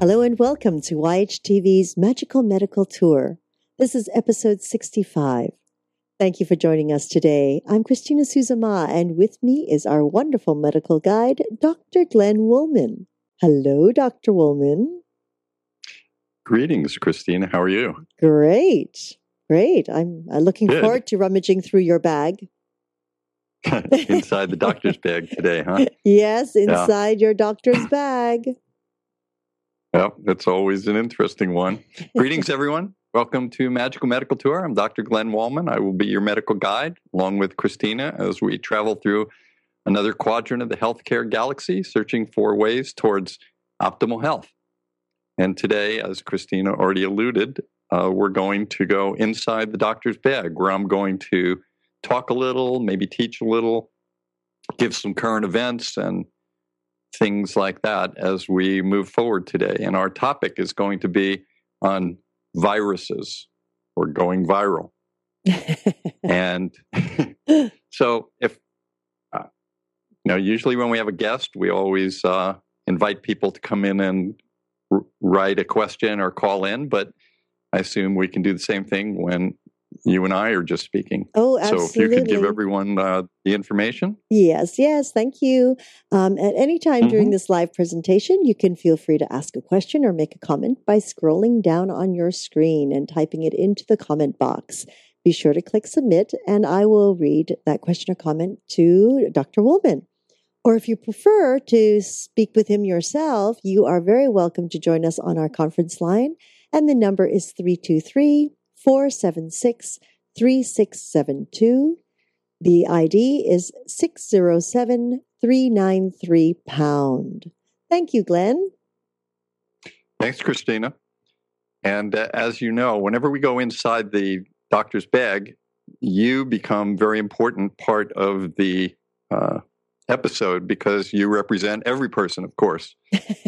Hello and welcome to YHTV's Magical Medical Tour. This is episode 65. Thank you for joining us today. I'm Christina Suzama, and with me is our wonderful medical guide, Dr. Glenn Woolman. Hello, Dr. Woolman. Greetings, Christina. How are you? Great. Great. I'm uh, looking Good. forward to rummaging through your bag. Inside the doctor's bag today, huh? Yes, inside your doctor's bag. Well, that's always an interesting one. Greetings, everyone. Welcome to Magical Medical Tour. I'm Dr. Glenn Wallman. I will be your medical guide along with Christina as we travel through another quadrant of the healthcare galaxy, searching for ways towards optimal health. And today, as Christina already alluded, uh, we're going to go inside the doctor's bag where I'm going to talk a little, maybe teach a little, give some current events and things like that as we move forward today. And our topic is going to be on viruses or going viral. and so, if uh, you know, usually when we have a guest, we always uh, invite people to come in and r- write a question or call in. But I assume we can do the same thing when you and I are just speaking. Oh, absolutely. So, if you could give everyone uh, the information. Yes, yes, thank you. Um, at any time during Mhm. this live presentation, you can feel free to ask a question or make a comment by scrolling down on your screen and typing it into the comment box. Be sure to click submit, and I will read that question or comment to Dr. Woolman. Or if you prefer to speak with him yourself, you are very welcome to join us on our conference line. And the number is 323 476 3672. The ID is 607393 pound. Thank you, Glenn. Thanks, Christina. And uh, as you know, whenever we go inside the doctor's bag, you become very important part of the uh, episode because you represent every person, of course.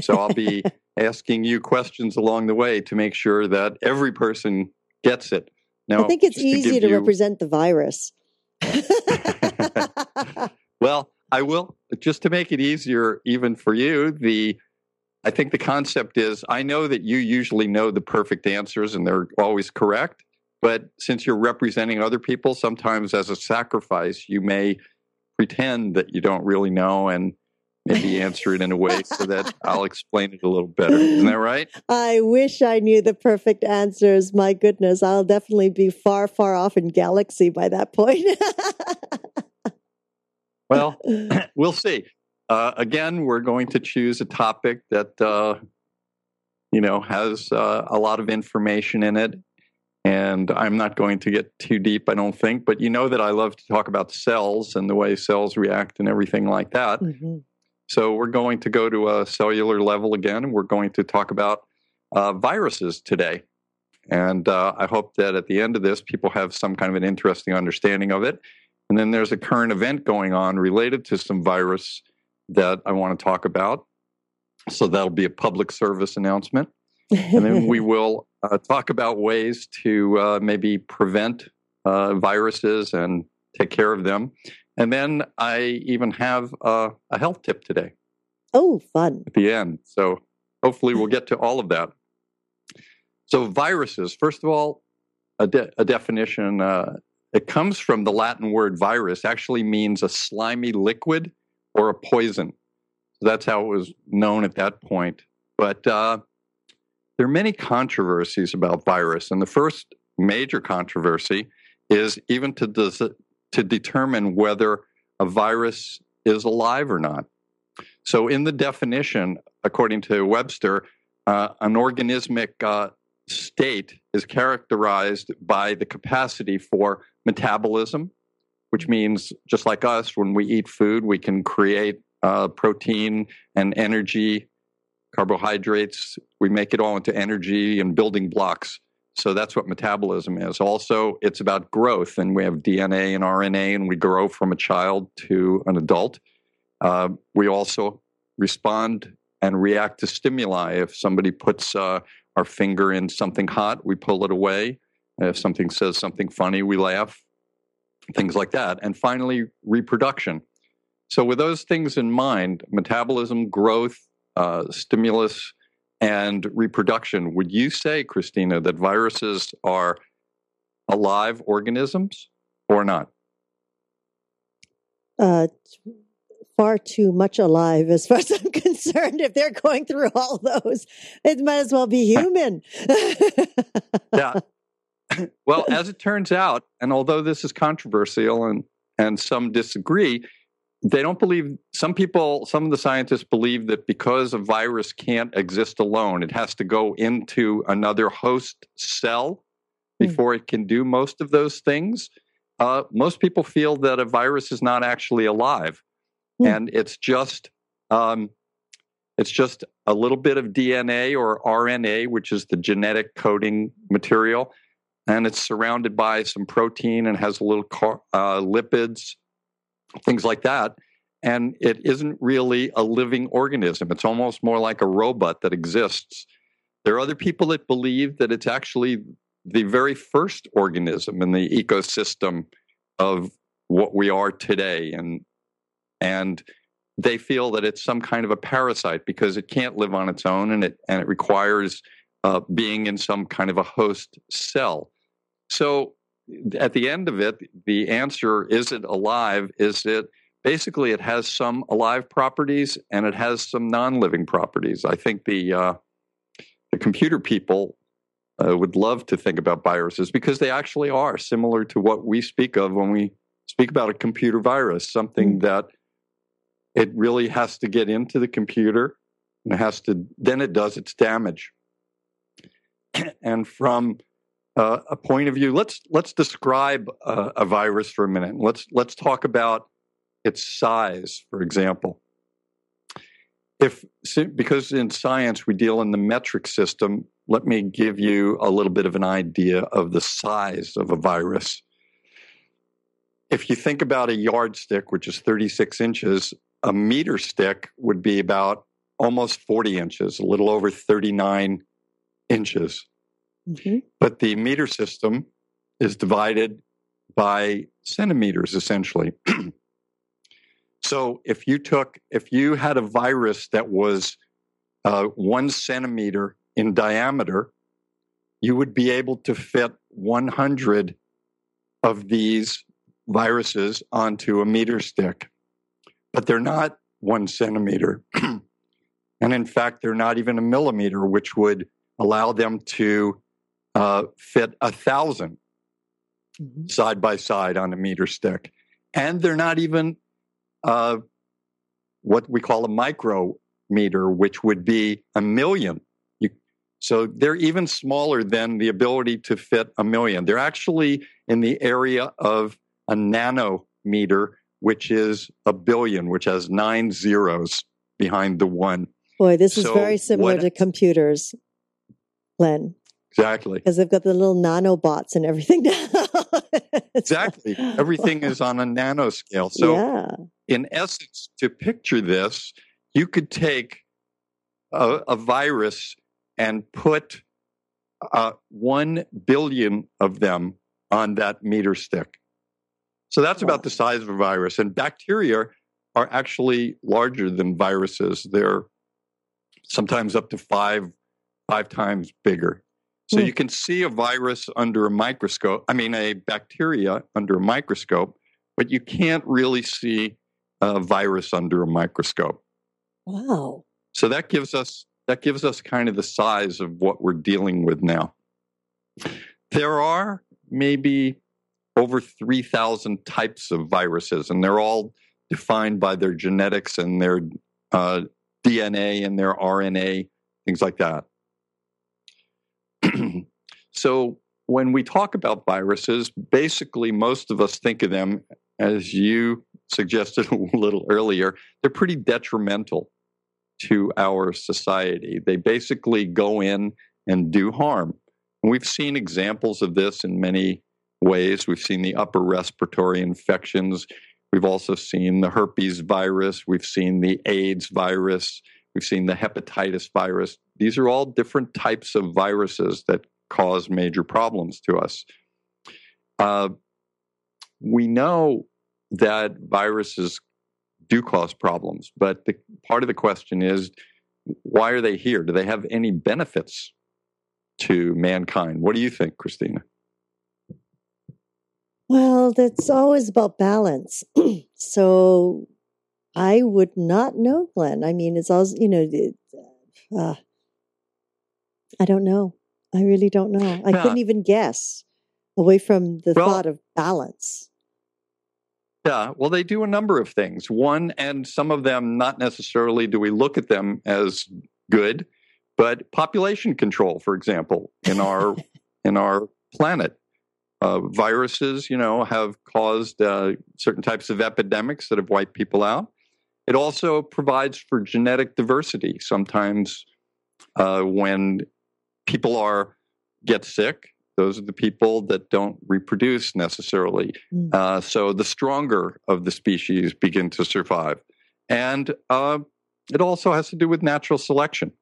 So I'll be asking you questions along the way to make sure that every person gets it. Now, I think it's easy give to you- represent the virus. Well, I will just to make it easier even for you. The I think the concept is I know that you usually know the perfect answers and they're always correct. But since you're representing other people, sometimes as a sacrifice, you may pretend that you don't really know and maybe answer it in a way so that I'll explain it a little better. Isn't that right? I wish I knew the perfect answers. My goodness, I'll definitely be far, far off in galaxy by that point. Well, we'll see. Uh, again, we're going to choose a topic that uh, you know has uh, a lot of information in it, and I'm not going to get too deep, I don't think. But you know that I love to talk about cells and the way cells react and everything like that. Mhm. So we're going to go to a cellular level again, and we're going to talk about uh, viruses today. And uh, I hope that at the end of this, people have some kind of an interesting understanding of it. And then there's a current event going on related to some virus that I want to talk about. So that'll be a public service announcement. And then we will uh, talk about ways to uh, maybe prevent uh, viruses and take care of them. And then I even have uh, a health tip today oh, fun. at the end. So hopefully we'll get to all of that. So viruses, first of all, a, de- a definition. Uh, it comes from the Latin word virus. Actually means a slimy liquid or a poison. So that's how it was known at that point. But uh, there are many controversies about virus, and the first major controversy is even to des- to determine whether a virus is alive or not. So, in the definition, according to Webster, uh, an organismic uh, state is characterized by the capacity for metabolism, which means just like us, when we eat food, we can create uh, protein and energy, carbohydrates. We make it all into energy and building blocks. So that's what metabolism is. Also, it's about growth, and we have DNA and RNA, and we grow from a child to an adult. Uh, we also respond and react to stimuli. If somebody puts uh, our finger in something hot, we pull it away. If something says something funny, we laugh. Things like that. And finally, reproduction. So, with those things in mind, metabolism, growth, uh, stimulus, and reproduction. Would you say, Christina, that viruses are alive organisms or not? Uh, far too much alive as far as I'm concerned. If they're going through all those, it might as well be human. yeah. Well, as it turns out, and although this is controversial and, and some disagree, they don't believe some people some of the scientists believe that because a virus can't exist alone it has to go into another host cell hmm. before mm. it can do most of those things uh, most people feel that a virus is not actually alive mm. and it's just um, it's just a little bit of dna or rna which is the genetic coding material and it's surrounded by some protein and has a little car, uh, lipids things like that. And it isn't really a living organism. It's almost more like a robot that exists. There are other people that believe that it's actually the very first organism in the ecosystem of what we are today. And, and they feel that it's some kind of a parasite because it can't live on its own and it, and it requires uh, being in some kind of a host cell. So at the end of it, the answer is it alive? Is it basically it has some alive properties and it has some non-living properties. I think the uh, the computer people uh, would love to think about viruses because they actually are similar to what we speak of when we speak about a computer virus, something mm. that it really has to get into the computer and it has to then it does its damage. and from uh, a point of view. Let's let's describe a, virus for a minute. Let's let's talk about its size, for example. If because in science we deal in the metric system, let me give you a little bit of an idea of the size of a virus. If you think about a yardstick, which is 36 inches, a meter stick would be about almost 40 inches, a little over 39 inches. Mm-hmm. But the meter system is divided by centimeters essentially. so if you took, if you had a virus that was uh, one centimeter in diameter, you would be able to fit 100 of these viruses onto a meter stick. But they're not one centimeter. and in fact, they're not even a millimeter, which would allow them to uh, fit a 1000 mm-hmm. side by side on a meter stick. And they're not even uh, what we call a micrometer, which would be a million. You, so they're even smaller than the ability to fit a million. They're actually in the area of a nanometer, which is a billion, which has nine zeros behind the one. Boy, this is very similar what, to computers, Glenn. Exactly. Because they've got the little nanobots and everything now. exactly. Everything is on a nanoscale. So, yeah. in essence, to picture this, you could take a, a virus and put uh, one billion of them on that meter stick. So that's wow. about the size of a virus. And bacteria are actually larger than viruses. They're sometimes up to five five times bigger. So mm. you can see a virus under a microscope, I mean, a bacteria under a microscope, but you can't really see a virus under a microscope. Wow. So that gives us that gives us kind of the size of what we're dealing with now. There are maybe over 3,000 types of viruses, and they're all defined by their genetics and their uh, DNA and their RNA, things like that. so when we talk about viruses, basically most of us think of them, as you suggested a little earlier, they're pretty detrimental to our society. They basically go in and do harm. We've seen examples of this in many ways. We've seen the upper respiratory infections. We've also seen the herpes virus. We've seen the AIDS virus. We've seen the hepatitis virus. These are all different types of viruses that cause major problems to us. Uh, we know that viruses do cause problems, but the part of the question is why are they here? Do they have any benefits to mankind? What do you think, Christina? Well, that's always about balance. so I would not know, Glenn. I mean, it's always, you know, uh, I don't know. I really don't know. I yeah. couldn't even guess away from the well, thought of balance. Yeah, well, they do a number of things. One, and some of them not necessarily do we look at them as good, but population control, for example, in our in our planet uh, viruses, you know, have caused uh, certain types of epidemics that have wiped people out. It also provides for genetic diversity. Sometimes, uh, when people are get sick, those are the people that don't reproduce necessarily. Mm. so the stronger of the species begin to survive, and uh, it also has to do with natural selection.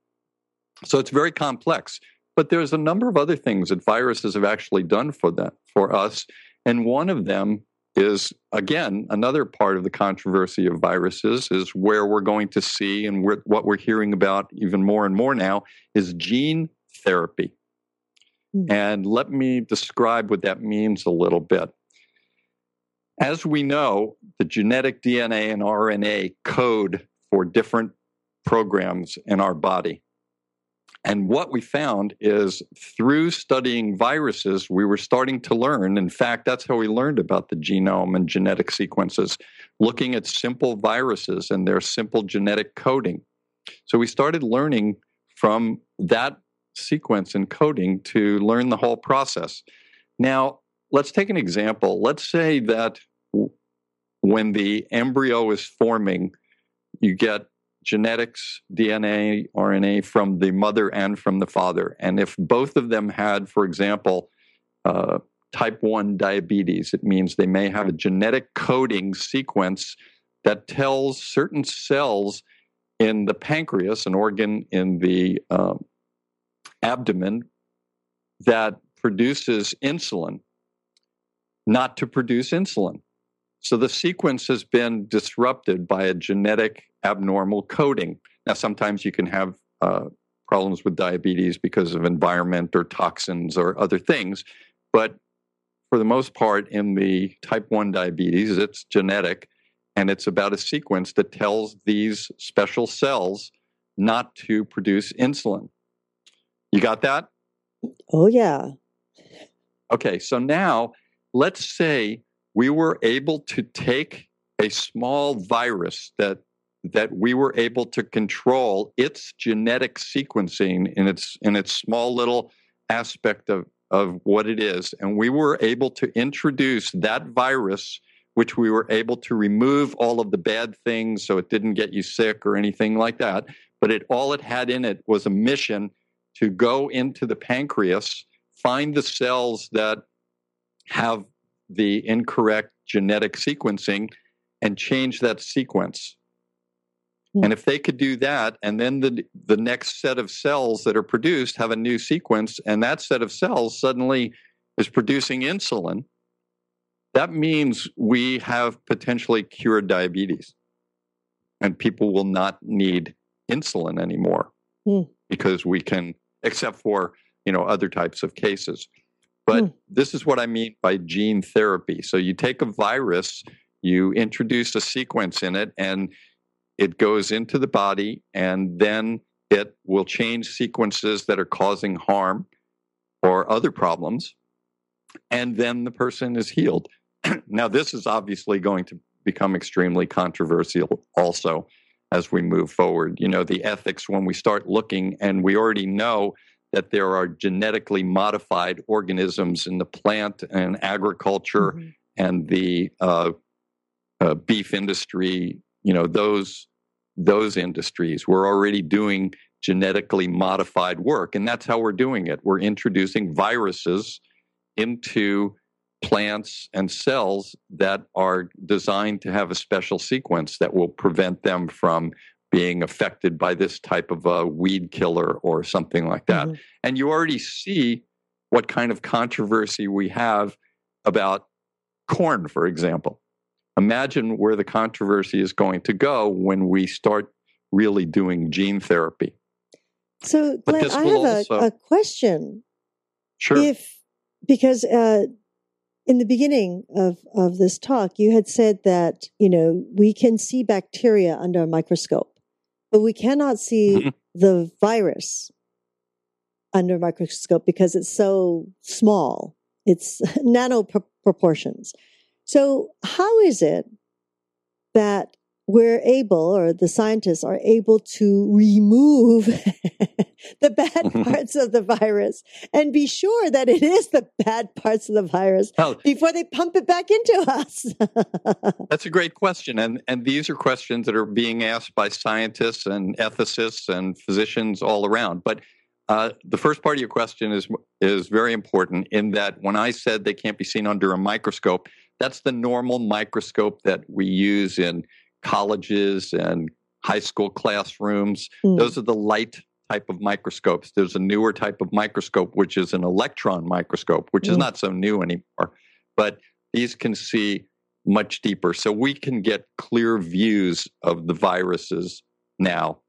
So it's very complex. But there's a number of other things that viruses have actually done for that for us, and one of them is again another part of the controversy of viruses is where we're going to see and what we're hearing about even more and more now is gene therapy. Mm. And let me describe what that means a little bit. As we know, the genetic DNA and RNA code for different programs in our body. And what we found is through studying viruses, we were starting to learn. In fact, that's how we learned about the genome and genetic sequences, looking at simple viruses and their simple genetic coding. So we started learning from that sequence and coding to learn the whole process. Now, let's take an example. Let's say that when the embryo is forming, you get genetics, DNA, RNA from the mother and from the father. And if both of them had, for example, uh, type 1 diabetes, it means they may have a genetic coding sequence that tells certain cells in the pancreas, an organ in the um, abdomen, that produces insulin, not to produce insulin. So the sequence has been disrupted by a genetic abnormal coding. Now, sometimes you can have uh, problems with diabetes because of environment or toxins or other things, but for the most part, in the type 1 diabetes, it's genetic and it's about a sequence that tells these special cells not to produce insulin. You got that? Oh, yeah. Okay, so now let's say we were able to take a small virus that that we were able to control its genetic sequencing in its in its small little aspect of of what it is and we were able to introduce that virus which we were able to remove all of the bad things so it didn't get you sick or anything like that but it all it had in it was a mission to go into the pancreas find the cells that have the incorrect genetic sequencing and change that sequence. Hmm. And if they could do that, and then the the next set of cells that are produced have a new sequence, and that set of cells suddenly is producing insulin, that means we have potentially cured diabetes, and people will not need insulin anymore hmm. because we can, except for you know other types of cases. But hmm. this is what I mean by gene therapy. So you take a virus, you introduce a sequence in it, and it goes into the body, and then it will change sequences that are causing harm or other problems. And then the person is healed. now, this is obviously going to become extremely controversial also as we move forward. You know, the ethics when we start looking, and we already know that there are genetically modified organisms in the plant and agriculture mm-hmm. and the uh, uh, beef industry. You know those those industries. We're already doing genetically modified work, and that's how we're doing it. We're introducing viruses into plants and cells that are designed to have a special sequence that will prevent them from being affected by this type of a weed killer or something like that. Mm-hmm. And you already see what kind of controversy we have about corn, for example. Imagine where the controversy is going to go when we start really doing gene therapy. So, Glenn, I have also, a, a, question. Sure. If because uh, in the beginning of of this talk, you had said that you know we can see bacteria under a microscope, but we cannot see mm-hmm. the virus under a microscope because it's so small. It's nano proportions. So, how is it that we're able, or the scientists are able to remove the bad mm-hmm. parts of the virus and be sure that it is the bad parts of the virus before they pump it back into us? that's a great question. And, and these are questions that are being asked by scientists and ethicists and physicians all around. But uh, the first part of your question is is very important in that when I said they can't be seen under a microscope, that's the normal microscope that we use in colleges and high school classrooms. Mm. Those are the light type of microscopes. There's a newer type of microscope, which is an electron microscope, which mm. is hmm. not so new anymore. But these can see much deeper. So we can get clear views of the viruses now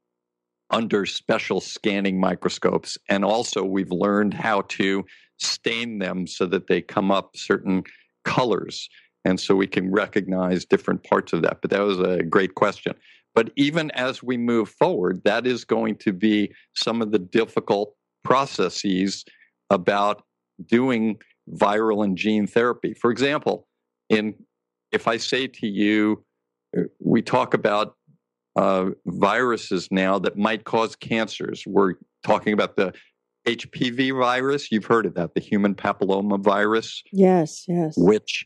under special scanning microscopes. And also, we've learned how to stain them so that they come up certain colors. And so we can recognize different parts of that. But that was a great question. But even as we move forward, that is going to be some of the difficult processes about doing viral and gene therapy. For example, in if I say to you, uh, we talk about uh, viruses now that might cause cancers. We're talking about the HPV virus. You've heard of that, the human papilloma virus. Yes, yes. Which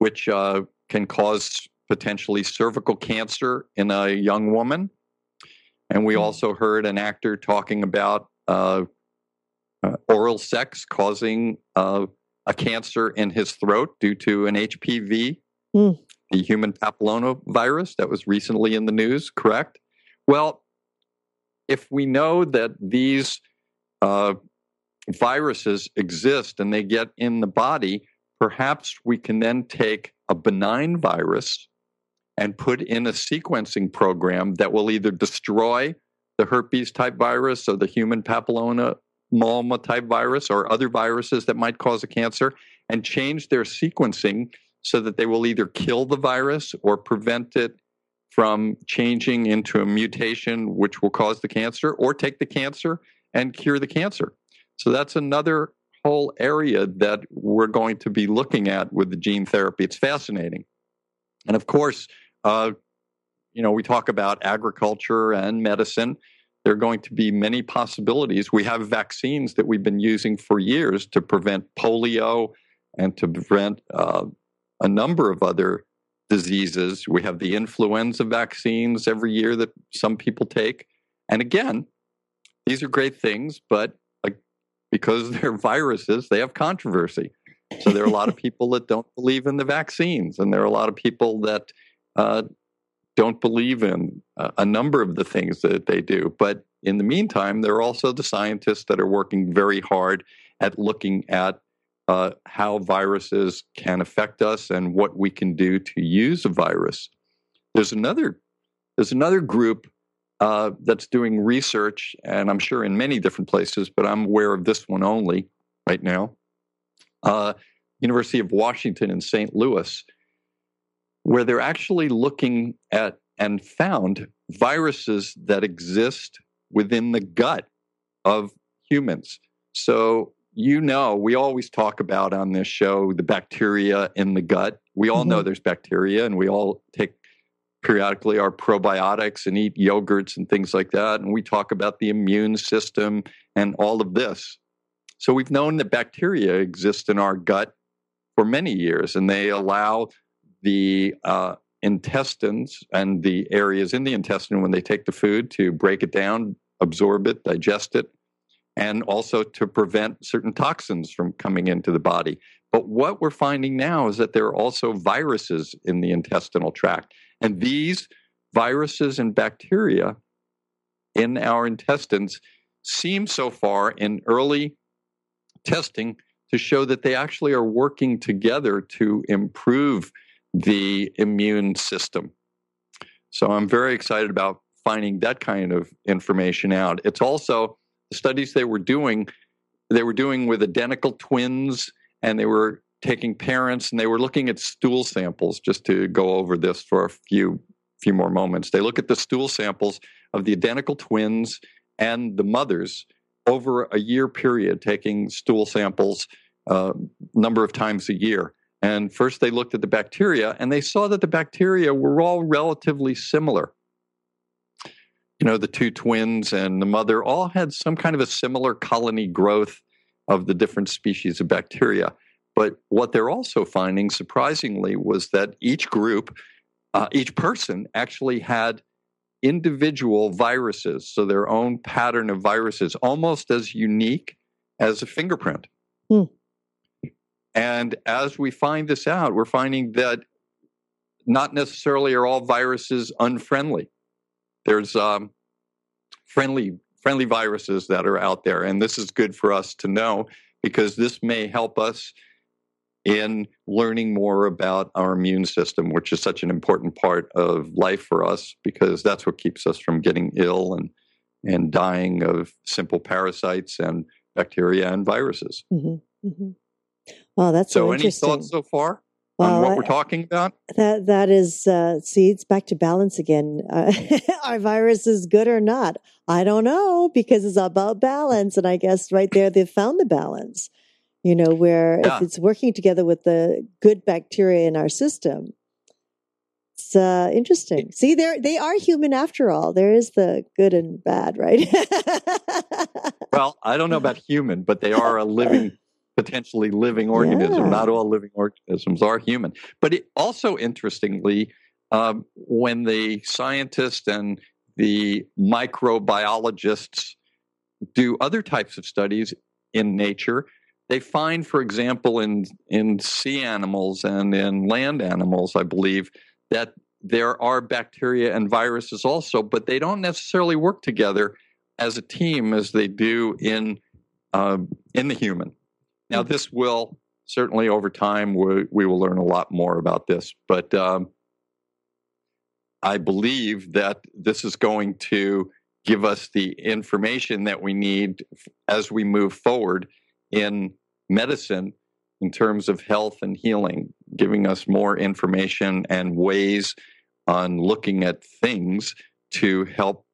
which uh, can cause potentially cervical cancer in a young woman. And we mm. also heard an actor talking about uh, uh, oral sex causing uh, a cancer in his throat due to an HPV, mm. the human papilloma virus that was recently in the news, correct? Well, if we know that these uh, viruses exist and they get in the body, perhaps we can then take a benign virus and put in a sequencing program that will either destroy the herpes type virus or the human papilloma type virus or other viruses that might cause a cancer and change their sequencing so that they will either kill the virus or prevent it from changing into a mutation which will cause the cancer or take the cancer and cure the cancer. So that's another whole area that we're going to be looking at with the gene therapy. It's fascinating. And of course, uh, you know, we talk about agriculture and medicine. There are going to be many possibilities. We have vaccines that we've been using for years to prevent polio and to prevent uh, a number of other diseases. We have the influenza vaccines every year that some people take. And again, these are great things, but because they're viruses, they have controversy. So there are a lot of people that don't believe in the vaccines, and there are a lot of people that uh, don't believe in uh, a number of the things that they do. But in the meantime, there are also the scientists that are working very hard at looking at uh, how viruses can affect us and what we can do to use a virus. There's another there's another group uh, that's doing research, and I'm sure in many different places, but I'm aware of this one only right now. Uh, University of Washington in St. Louis, where they're actually looking at and found viruses that exist within the gut of humans. So, you know, we always talk about on this show the bacteria in the gut. We all mm-hmm. know there's bacteria, and we all take periodically our probiotics and eat yogurts and things like that. And we talk about the immune system and all of this. So we've known that bacteria exist in our gut for many years, and they allow the uh, intestines and the areas in the intestine when they take the food to break it down, absorb it, digest it, and also to prevent certain toxins from coming into the body. But what we're finding now is that there are also viruses in the intestinal tract. And these viruses and bacteria in our intestines seem so far in early testing to show that they actually are working together to improve the immune system. So I'm very excited about finding that kind of information out. It's also the studies they were doing, they were doing with identical twins and they were taking parents and they were looking at stool samples just to go over this for a few few more moments. They look at the stool samples of the identical twins and the mothers over a year period, taking stool samples a uh, number of times a year. And first they looked at the bacteria and they saw that the bacteria were all relatively similar. You know, the two twins and the mother all had some kind of a similar colony growth of the different species of bacteria. But what they're also finding, surprisingly, was that each group, uh, each person actually had individual viruses, so their own pattern of viruses, almost as unique as a fingerprint. Hmm. And as we find this out, we're finding that not necessarily are all viruses unfriendly. There's um, friendly friendly viruses that are out there, and this is good for us to know because this may help us in learning more about our immune system, which is such an important part of life for us because that's what keeps us from getting ill and and dying of simple parasites and bacteria and viruses. Mm-hmm. Mm-hmm. Wow, that's so. so any thoughts so far well, on what I, we're talking about? That that is uh, see, it's back to balance again. Uh, are viruses good or not? I don't know because it's about balance, and I guess right there they've found the balance you know, where yeah. if it's working together with the good bacteria in our system, it's uh, interesting. See, they they are human after all. There is the good and bad, right? well, I don't know about human, but they are a living, potentially living organism. Yeah. Not all living organisms are human. But it, also interestingly, um, when the scientists and the microbiologists do other types of studies in nature, they find, for example, in in sea animals and in land animals, I believe that there are bacteria and viruses also, but they don't necessarily work together as a team as they do in uh, in the human. Now, this will certainly over time we, we will learn a lot more about this, but um, I believe that this is going to give us the information that we need as we move forward in medicine in terms of health and healing, giving us more information and ways on looking at things to help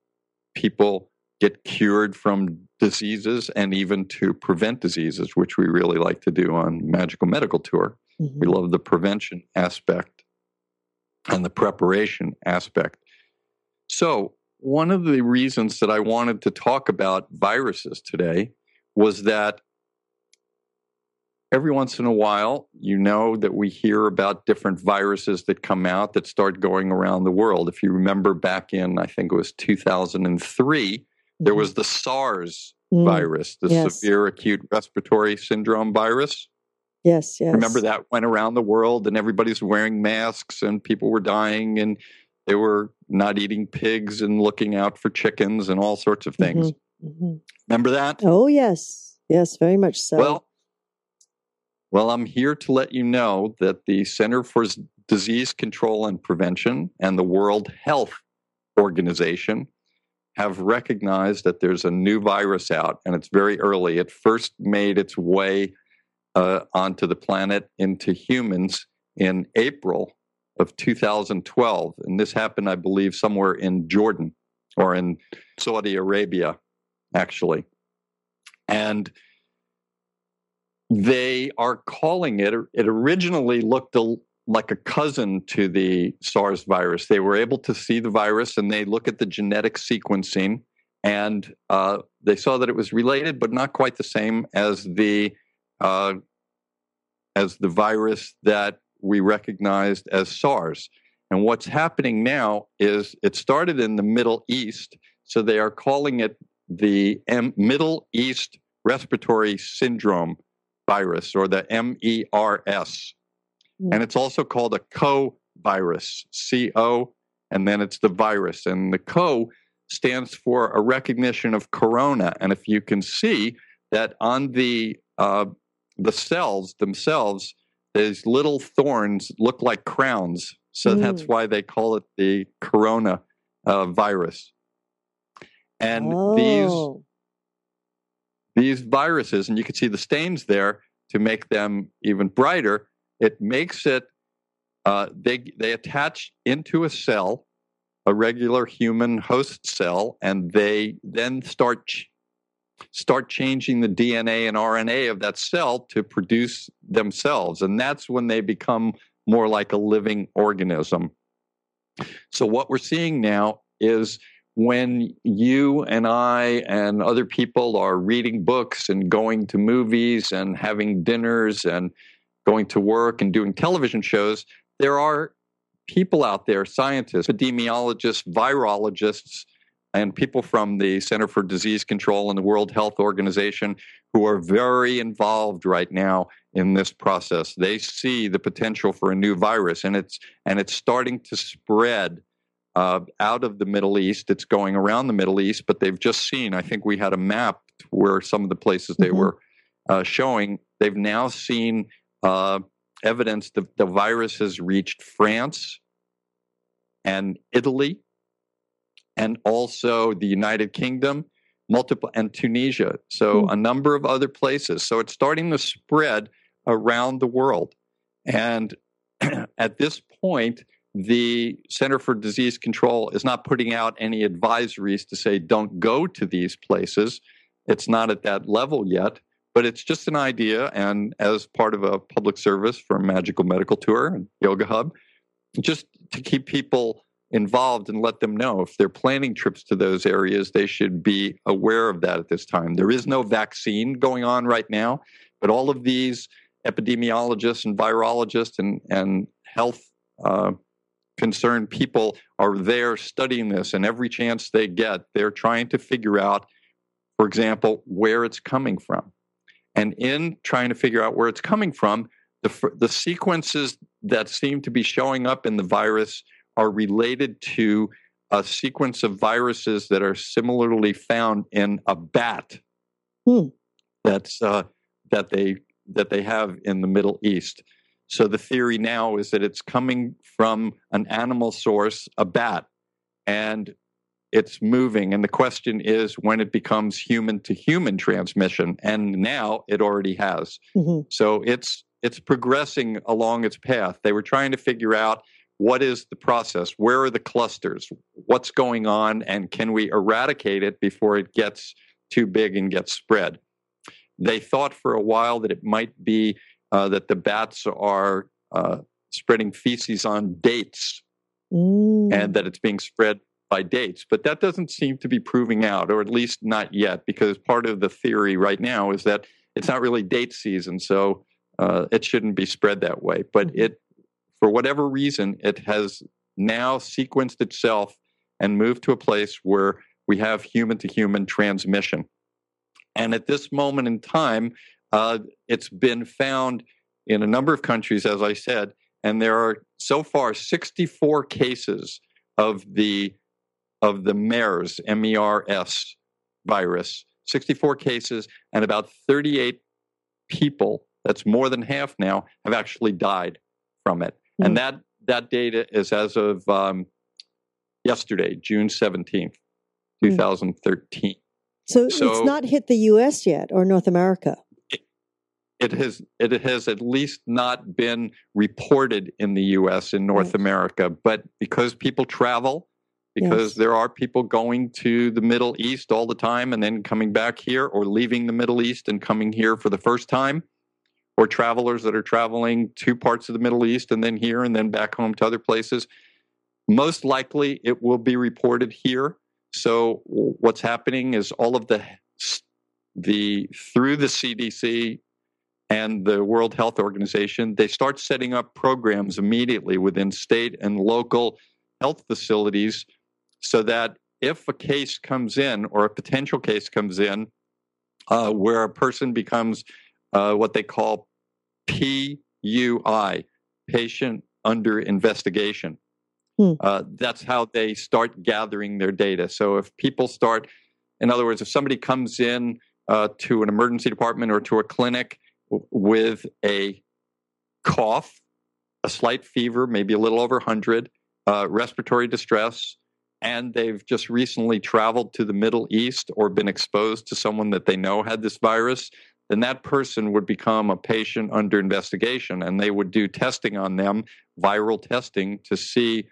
people get cured from diseases and even to prevent diseases, which we really like to do on Magical Medical Tour. Mm-hmm. We love the prevention aspect and the preparation aspect. So, one of the reasons that I wanted to talk about viruses today was that every once in a while, you know that we hear about different viruses that come out that start going around the world. If you remember back in, I think it was 2003, mm-hmm. there was the SARS mm. virus, the yes. severe acute respiratory syndrome virus. Yes, yes. Remember that went around the world and everybody's wearing masks and people were dying and they were not eating pigs and looking out for chickens and all sorts of things. Mm-hmm. Mm-hmm. Remember that? Oh, yes. Yes, very much so. Well, well, I'm here to let you know that the Center for Disease Control and Prevention and the World Health Organization have recognized that there's a new virus out and it's very early. It first made its way uh, onto the planet into humans in April of 2012. And this happened, I believe, somewhere in Jordan or in Saudi Arabia, actually. And they are calling it, it originally looked a, like a cousin to the SARS virus. They were able to see the virus and they look at the genetic sequencing and uh, they saw that it was related, but not quite the same as the uh, as the virus that we recognized as SARS. And what's happening now is it started in the Middle East, so they are calling it the M- Middle East Respiratory Syndrome virus or the MERS. Mm. And it's also called a co virus, C O, and then it's the virus. And the co stands for a recognition of corona. And if you can see that on the uh, the cells themselves, these little thorns look like crowns. So mm. that's why they call it the corona uh, virus. And oh. these these viruses, and you can see the stains there to make them even brighter. It makes it uh, they they attach into a cell, a regular human host cell, and they then start start changing the DNA and RNA of that cell to produce themselves, and that's when they become more like a living organism. So what we're seeing now is when you and I and other people are reading books and going to movies and having dinners and going to work and doing television shows, there are people out there, scientists, epidemiologists, virologists, and people from the Center for Disease Control and the World Health Organization who are very involved right now in this process. They see the potential for a new virus, and it's and it's starting to spread uh, out of the Middle East. It's going around the Middle East, but they've just seen, I think we had a map where some of the places they mm-hmm. were uh, showing, they've now seen uh, evidence that the virus has reached France and Italy and also the United Kingdom, multiple and Tunisia. So mm-hmm. a number of other places. So it's starting to spread around the world. And at this point, the Center for Disease Control is not putting out any advisories to say don't go to these places. It's not at that level yet, but it's just an idea. And as part of a public service for Magical Medical Tour and Yoga Hub, just to keep people involved and let them know if they're planning trips to those areas, they should be aware of that at this time. There is no vaccine going on right now, but all of these epidemiologists and virologists and, and health uh, concerned people are there studying this, and every chance they get, they're trying to figure out, for example, where it's coming from. And in trying to figure out where it's coming from, the, the sequences that seem to be showing up in the virus are related to a sequence of viruses that are similarly found in a bat hmm. that's uh, that they that they have in the Middle East. So the theory now is that it's coming from an animal source, a bat, and it's moving. And the question is when it becomes human to human transmission. And now it already has. Mm-hmm. So it's it's progressing along its path. They were trying to figure out what is the process, where are the clusters, what's going on, and can we eradicate it before it gets too big and gets spread. They thought for a while that it might be uh, that the bats are uh, spreading feces on dates mm. and that it's being spread by dates. But that doesn't seem to be proving out, or at least not yet, because part of the theory right now is that it's not really date season, so uh, it shouldn't be spread that way. But mm-hmm. it, for whatever reason, it has now sequenced itself and moved to a place where we have human to human transmission. And at this moment in time, uh, it's been found in a number of countries, as I said, and there are so far 64 cases of the of the MERS, M-E-R-S virus, 64 cases, and about 38 people, that's more than half now, have actually died from it. Mm-hmm. And hmm. that that data is as of um, yesterday, June 17th, 2013. So, so, it's not hit the US yet or North America it has it has at least not been reported in the U.S. in North America, but because people travel, because yes. there are people going to the Middle East all the time and then coming back here, or leaving the Middle East and coming here for the first time, or travelers that are traveling to parts of the Middle East and then here and then back home to other places. Most likely, it will be reported here. So what's happening is all of the the through the CDC and the World Health Organization, they start setting up programs immediately within state and local health facilities so that if a case comes in or a potential case comes in uh, where a person becomes uh, what they call PUI, patient under investigation. Hmm. Uh, that's how they start gathering their data. So if people start, in other words, if somebody comes in uh, to an emergency department or to a clinic with a cough, a slight fever, maybe a little over 100, uh, respiratory distress, and they've just recently traveled to the Middle East or been exposed to someone that they know had this virus, then that person would become a patient under investigation and they would do testing on them, viral testing, to see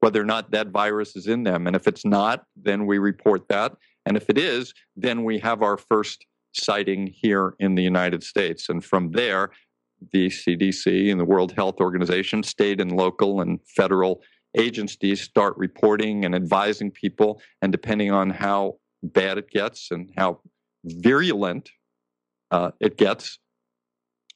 whether or not that virus is in them. And if it's not, then we report that. And if it is, then we have our first sighting here in the United States. And from there, the CDC and the World Health Organization, state and local and federal agencies start reporting and advising people. And depending on how bad it gets and how virulent uh, it gets,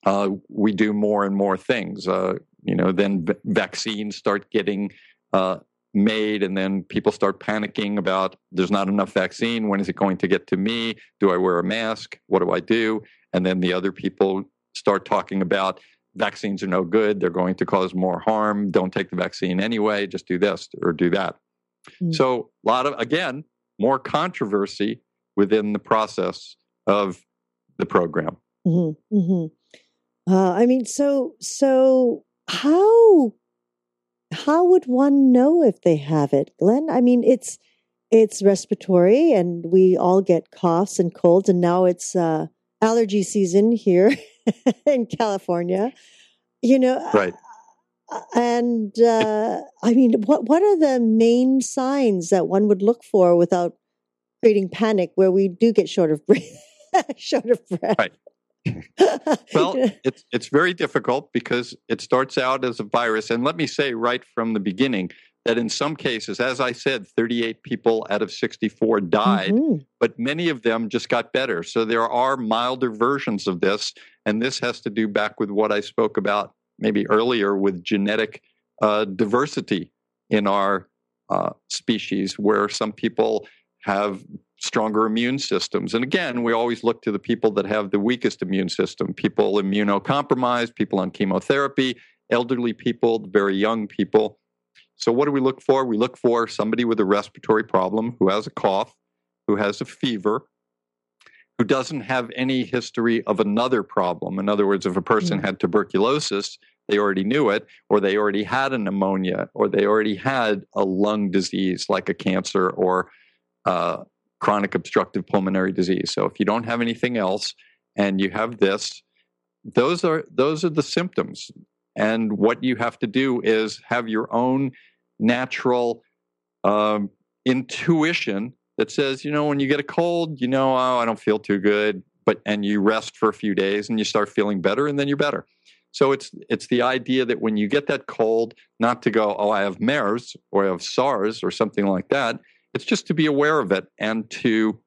uh, we do more and more things. Uh, you know, then v- vaccines start getting uh, made, and then people start panicking about there's not enough vaccine. When is it going to get to me? Do I wear a mask? What do I do? And then the other people start talking about vaccines are no good. They're going to cause more harm. Don't take the vaccine anyway. Just do this or do that. Mm. So, a lot of, again, more controversy within the process of the program. Mm-hmm, mm-hmm. Uh, I mean, so, so how, how would one know if they have it, Glenn? I mean, it's, it's respiratory and we all get coughs and colds and now it's, uh, allergy season here in California. You know, right. And uh, I mean, what what are the main signs that one would look for without creating panic, where we do get short of breath, short of breath? Right. Well, it's it's very difficult because it starts out as a virus, and let me say right from the beginning, that in some cases, as I said, 38 people out of 64 died, mm-hmm. but many of them just got better. So there are milder versions of this. And this has to do back with what I spoke about maybe earlier with genetic uh, diversity in our uh, species, where some people have stronger immune systems. And again, we always look to the people that have the weakest immune system people immunocompromised, people on chemotherapy, elderly people, very young people. So, what do we look for? We look for somebody with a respiratory problem who has a cough, who has a fever, who doesn't have any history of another problem. In other words, if a person mm. had tuberculosis, they already knew it, or they already had a pneumonia, or they already had a lung disease like a cancer or uh, chronic obstructive pulmonary disease. So, if you don't have anything else and you have this, those are those are the symptoms. And what you have to do is have your own natural um, intuition that says, you know, when you get a cold, you know, oh, I don't feel too good, but and you rest for a few days and you start feeling better, and then you're better. So it's it's the idea that when you get that cold, not to go, oh, I have MERS or I have SARS or something like that. It's just to be aware of it and to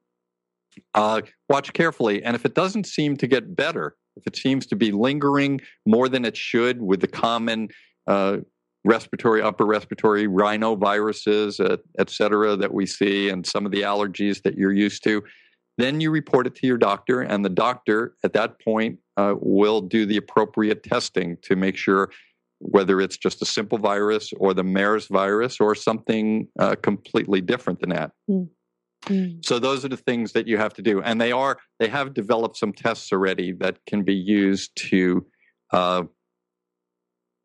uh, watch carefully. And if it doesn't seem to get better, if it seems to be lingering more than it should with the common uh, respiratory, upper respiratory rhinoviruses, uh, et cetera, that we see, and some of the allergies that you're used to, then you report it to your doctor, and the doctor at that point uh, will do the appropriate testing to make sure whether it's just a simple virus or the MERS virus or something uh, completely different than that. Mm. Mm. So those are the things that you have to do, and they are they have developed some tests already that can be used to uh,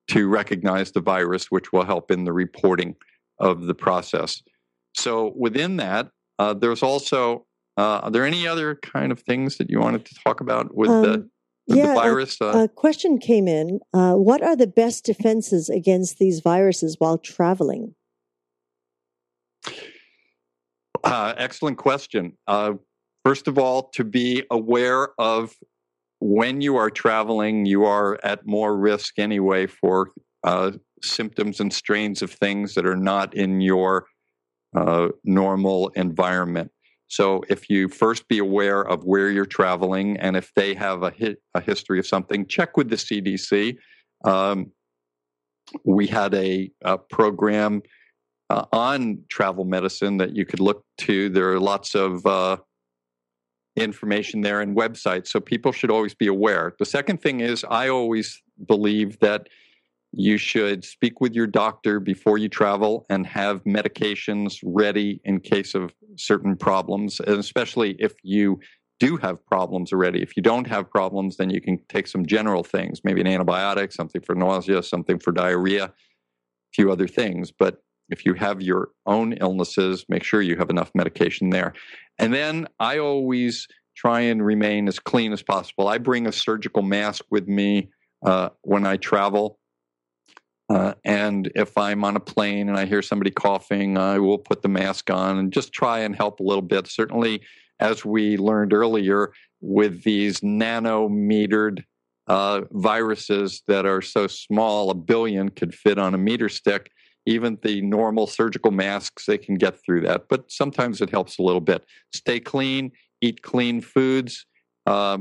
to recognize the virus, which will help in the reporting of the process. So within that, uh, there's also uh, are there any other kind of things that you wanted to talk about with um, the yeah, virus? A, uh? a, question came in. Uh, what are the best defenses against these viruses while traveling? Uh, excellent question. Uh, first of all, to be aware of when you are traveling, you are at more risk anyway for uh, symptoms and strains of things that are not in your uh, normal environment. So, if you first be aware of where you're traveling, and if they have a, a history of something, check with the CDC. Um, we had a, a program uh, on travel medicine that you could look to. There are lots of uh, information there and websites, so people should always be aware. The second thing is, I always believe that you should speak with your doctor before you travel and have medications ready in case of certain problems, and especially if you do have problems already. If you don't have problems, then you can take some general things, maybe an antibiotic, something for nausea, something for diarrhea, a few other things. But if you have your own illnesses, make sure you have enough medication there. And then I always try and remain as clean as possible. I bring a surgical mask with me uh, when I travel. Uh, and if I'm on a plane and I hear somebody coughing, I will put the mask on and just try and help a little bit. Certainly, as we learned earlier, with these nanometered uh, viruses that are so small, a billion could fit on a meter stick. Even the normal surgical masks, they can get through that. But sometimes it helps a little bit. Stay clean, eat clean foods, uh,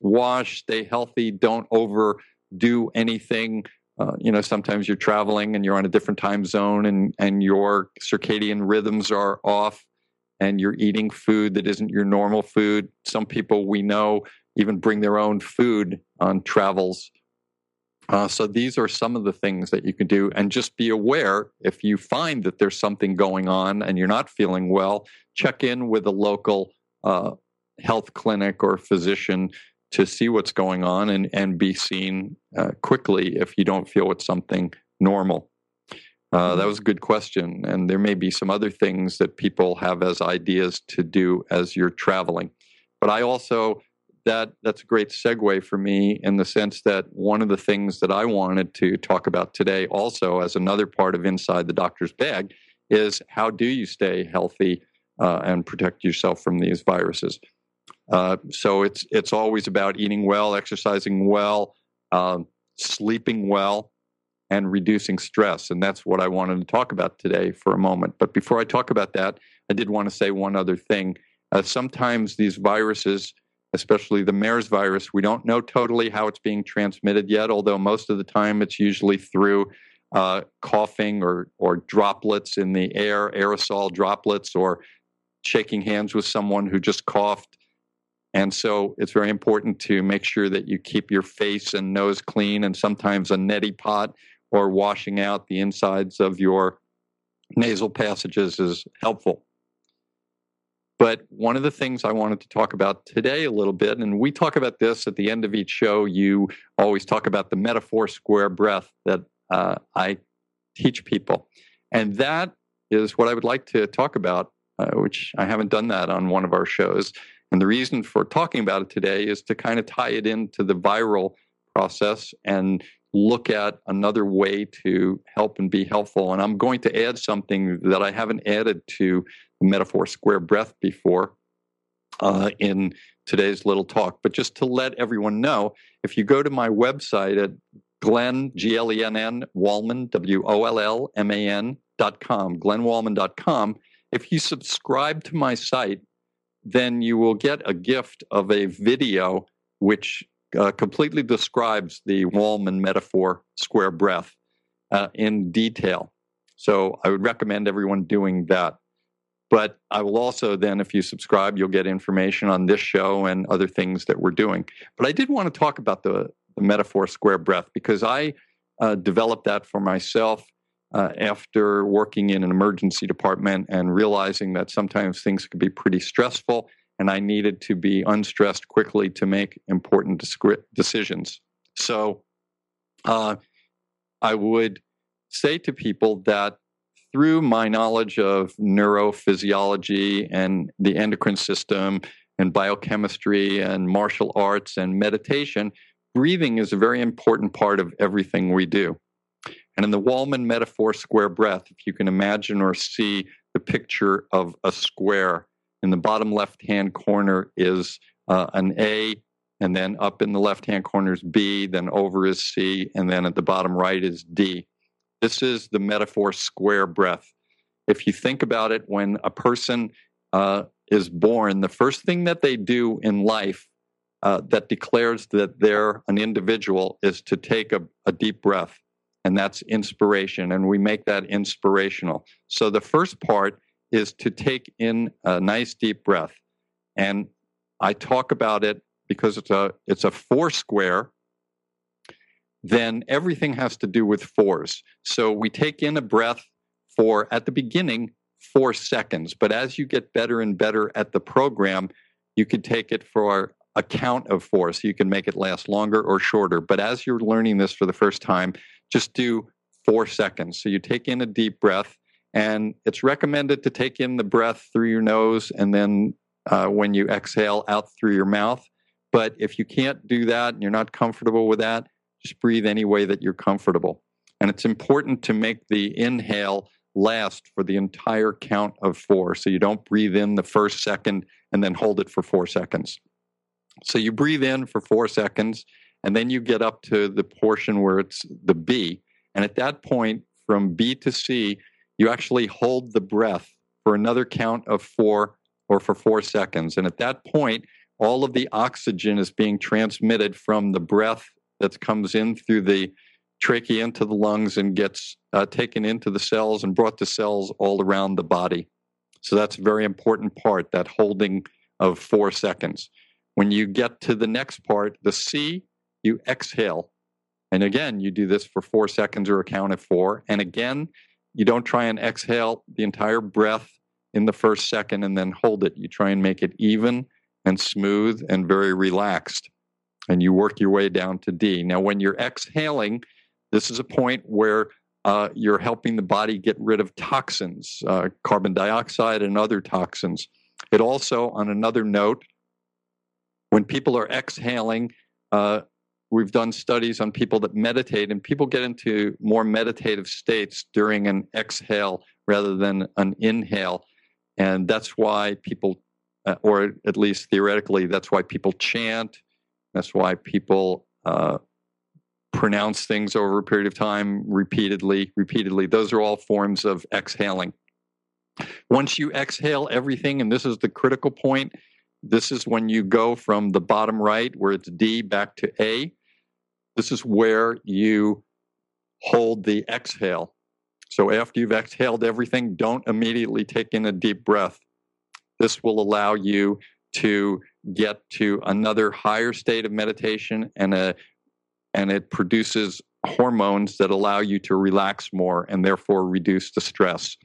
wash, stay healthy, don't overdo anything uh, you know, sometimes you're traveling and you're on a different time zone and, and your circadian rhythms are off and you're eating food that isn't your normal food. Some people we know even bring their own food on travels. Uh, so these are some of the things that you can do. And just be aware if you find that there's something going on and you're not feeling well, check in with a local uh, health clinic or physician to see what's going on and, and be seen uh, quickly if you don't feel it's something normal. Uh, that mm-hmm. was a good question. And there may be some other things that people have as ideas to do as you're traveling. But I also, that that's a great segue for me in the sense that one of the things that I wanted to talk about today, also as another part of Inside the Doctor's Bag, is how do you stay healthy uh, and protect yourself from these viruses? Uh, so it's it's always about eating well, exercising well, um, sleeping well, and reducing stress. And that's what I wanted to talk about today for a moment. But before I talk about that, I did want to say one other thing. Uh, sometimes these viruses, especially the MERS virus, we don't know totally how it's being transmitted yet. Although most of the time it's usually through uh, coughing or or droplets in the air, aerosol droplets, or shaking hands with someone who just coughed and so it's very important to make sure that you keep your face and nose clean and sometimes a neti pot or washing out the insides of your nasal passages is helpful. But one of the things I wanted to talk about today a little bit, and we talk about this at the end of each show, you always talk about the metaphor square breath that uh, I teach people. And that is what I would like to talk about, uh, which I haven't done that on one of our shows. And the reason for talking about it today is to kind of tie it into the viral process and look at another way to help and be helpful. And I'm going to add something that I haven't added to the metaphor square breath before uh, in today's little talk. But just to let everyone know, if you go to my website at Glenn, G L E N N, Wollman, W O L L M A N dot com, glennwollman.com, if you subscribe to my site, then you will get a gift of a video which uh, completely describes the Wollman metaphor square breath uh, in detail. So I would recommend everyone doing that. But I will also then, if you subscribe, you'll get information on this show and other things that we're doing. But I did want to talk about the, the metaphor square breath because I uh, developed that for myself uh, after working in an emergency department and realizing that sometimes things could be pretty stressful and I needed to be unstressed quickly to make important decisions. So uh, I would say to people that through my knowledge of neurophysiology and the endocrine system and biochemistry and martial arts and meditation, breathing is a very important part of everything we do. And in the Wollman metaphor square breath, if you can imagine or see the picture of a square, in the bottom left hand corner is uh, an A, and then up in the left hand corner is B, then over is C, and then at the bottom right is D. This is the metaphor square breath. If you think about it, when a person uh, is born, the first thing that they do in life uh, that declares that they're an individual is to take a, a deep breath and that's inspiration. And we make that inspirational. So the first part is to take in a nice deep breath. And I talk about it because it's a it's a four square. Then everything has to do with fours. So we take in a breath for at the beginning four seconds, but as you get better and better at the program, you can take it for a count of four, so you can make it last longer or shorter. But as you're learning this for the first time, just do four seconds. So you take in a deep breath And it's recommended to take in the breath through your nose and then uh, when you exhale out through your mouth. But if you can't do that and you're not comfortable with that, just breathe any way that you're comfortable. And it's important to make the inhale last for the entire count of four. So you don't breathe in the first second and then hold it for four seconds. So you breathe in for four seconds and then you get up to the portion where it's the B. And at that point, from B to C, you actually hold the breath for another count of four or for four seconds. And at that point, all of the oxygen is being transmitted from the breath that comes in through the trachea into the lungs and gets uh, taken into the cells and brought to cells all around the body. So that's a very important part, that holding of four seconds. When you get to the next part, the C, you exhale. And again, you do this for four seconds or a count of four. And again, you don't try and exhale the entire breath in the first second and then hold it. You try and make it even and smooth and very relaxed. And you work your way down to D. Now, when you're exhaling, this is a point where uh, you're helping the body get rid of toxins, uh, carbon dioxide, and other toxins. It also, on another note, when people are exhaling, uh, we've done studies on people that meditate, and people get into more meditative states during an exhale rather than an inhale. And that's why people, uh, or at least theoretically, that's why people chant. That's why people uh, pronounce things over a period of time repeatedly, repeatedly. Those are all forms of exhaling. Once you exhale everything, and this is the critical point, this is when you go from the bottom right, where it's D, back to A. This is where you hold the exhale. So after you've exhaled everything, don't immediately take in a deep breath. This will allow you to get to another higher state of meditation and a and it produces hormones that allow you to relax more and therefore reduce the stress.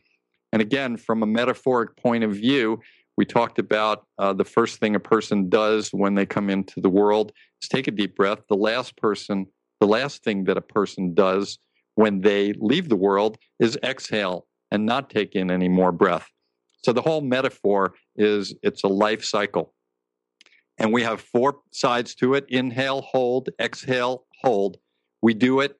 And again, from a metaphoric point of view, we talked about uh, the first thing a person does when they come into the world is take a deep breath. The last person, the last thing that a person does when they leave the world is exhale and not take in any more breath. So the whole metaphor is it's a life cycle. And we have four sides to it inhale, hold, exhale, hold. We do it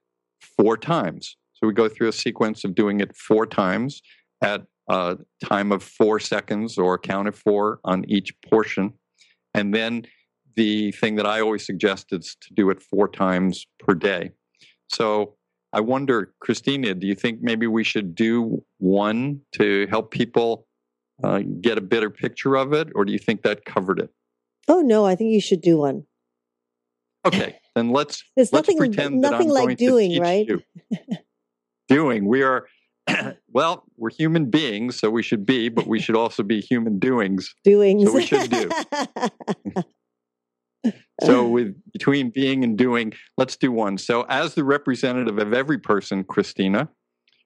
four times. So we go through a sequence of doing it four times at a time of four seconds or a count of four on each portion. And then the thing that I always suggest is to do it four times per day. So I wonder, Christina, do you think maybe we should do one to help people uh, get a better picture of it, or do you think that covered it? Oh no, I think you should do one. Okay, then let's There's let's nothing, pretend nothing like doing, right? doing. We are well, we're human beings, so we should be, but we should also be human doings. Doings. So we should do. So with between being and doing, let's do one. So as the representative of every person, Christina,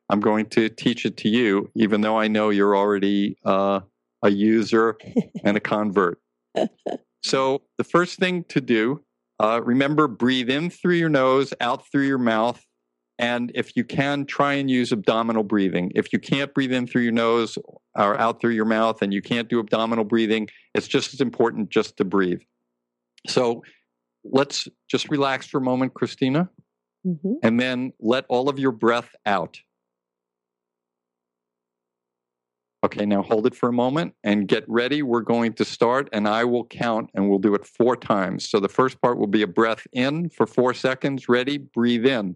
I'm going to teach it to you, even though I know you're already uh, a user and a convert. So the first thing to do, uh, remember, breathe in through your nose, out through your mouth, and if you can, try and use abdominal breathing. If you can't breathe in through your nose or out through your mouth, and you can't do abdominal breathing, it's just as important just to breathe. So let's just relax for a moment, Christina, Mhm. and then let all of your breath out. Okay, now hold it for a moment and get ready. We're going to start, and I will count, and we'll do it four times. So the first part will be a breath in for four seconds. Ready? Breathe in.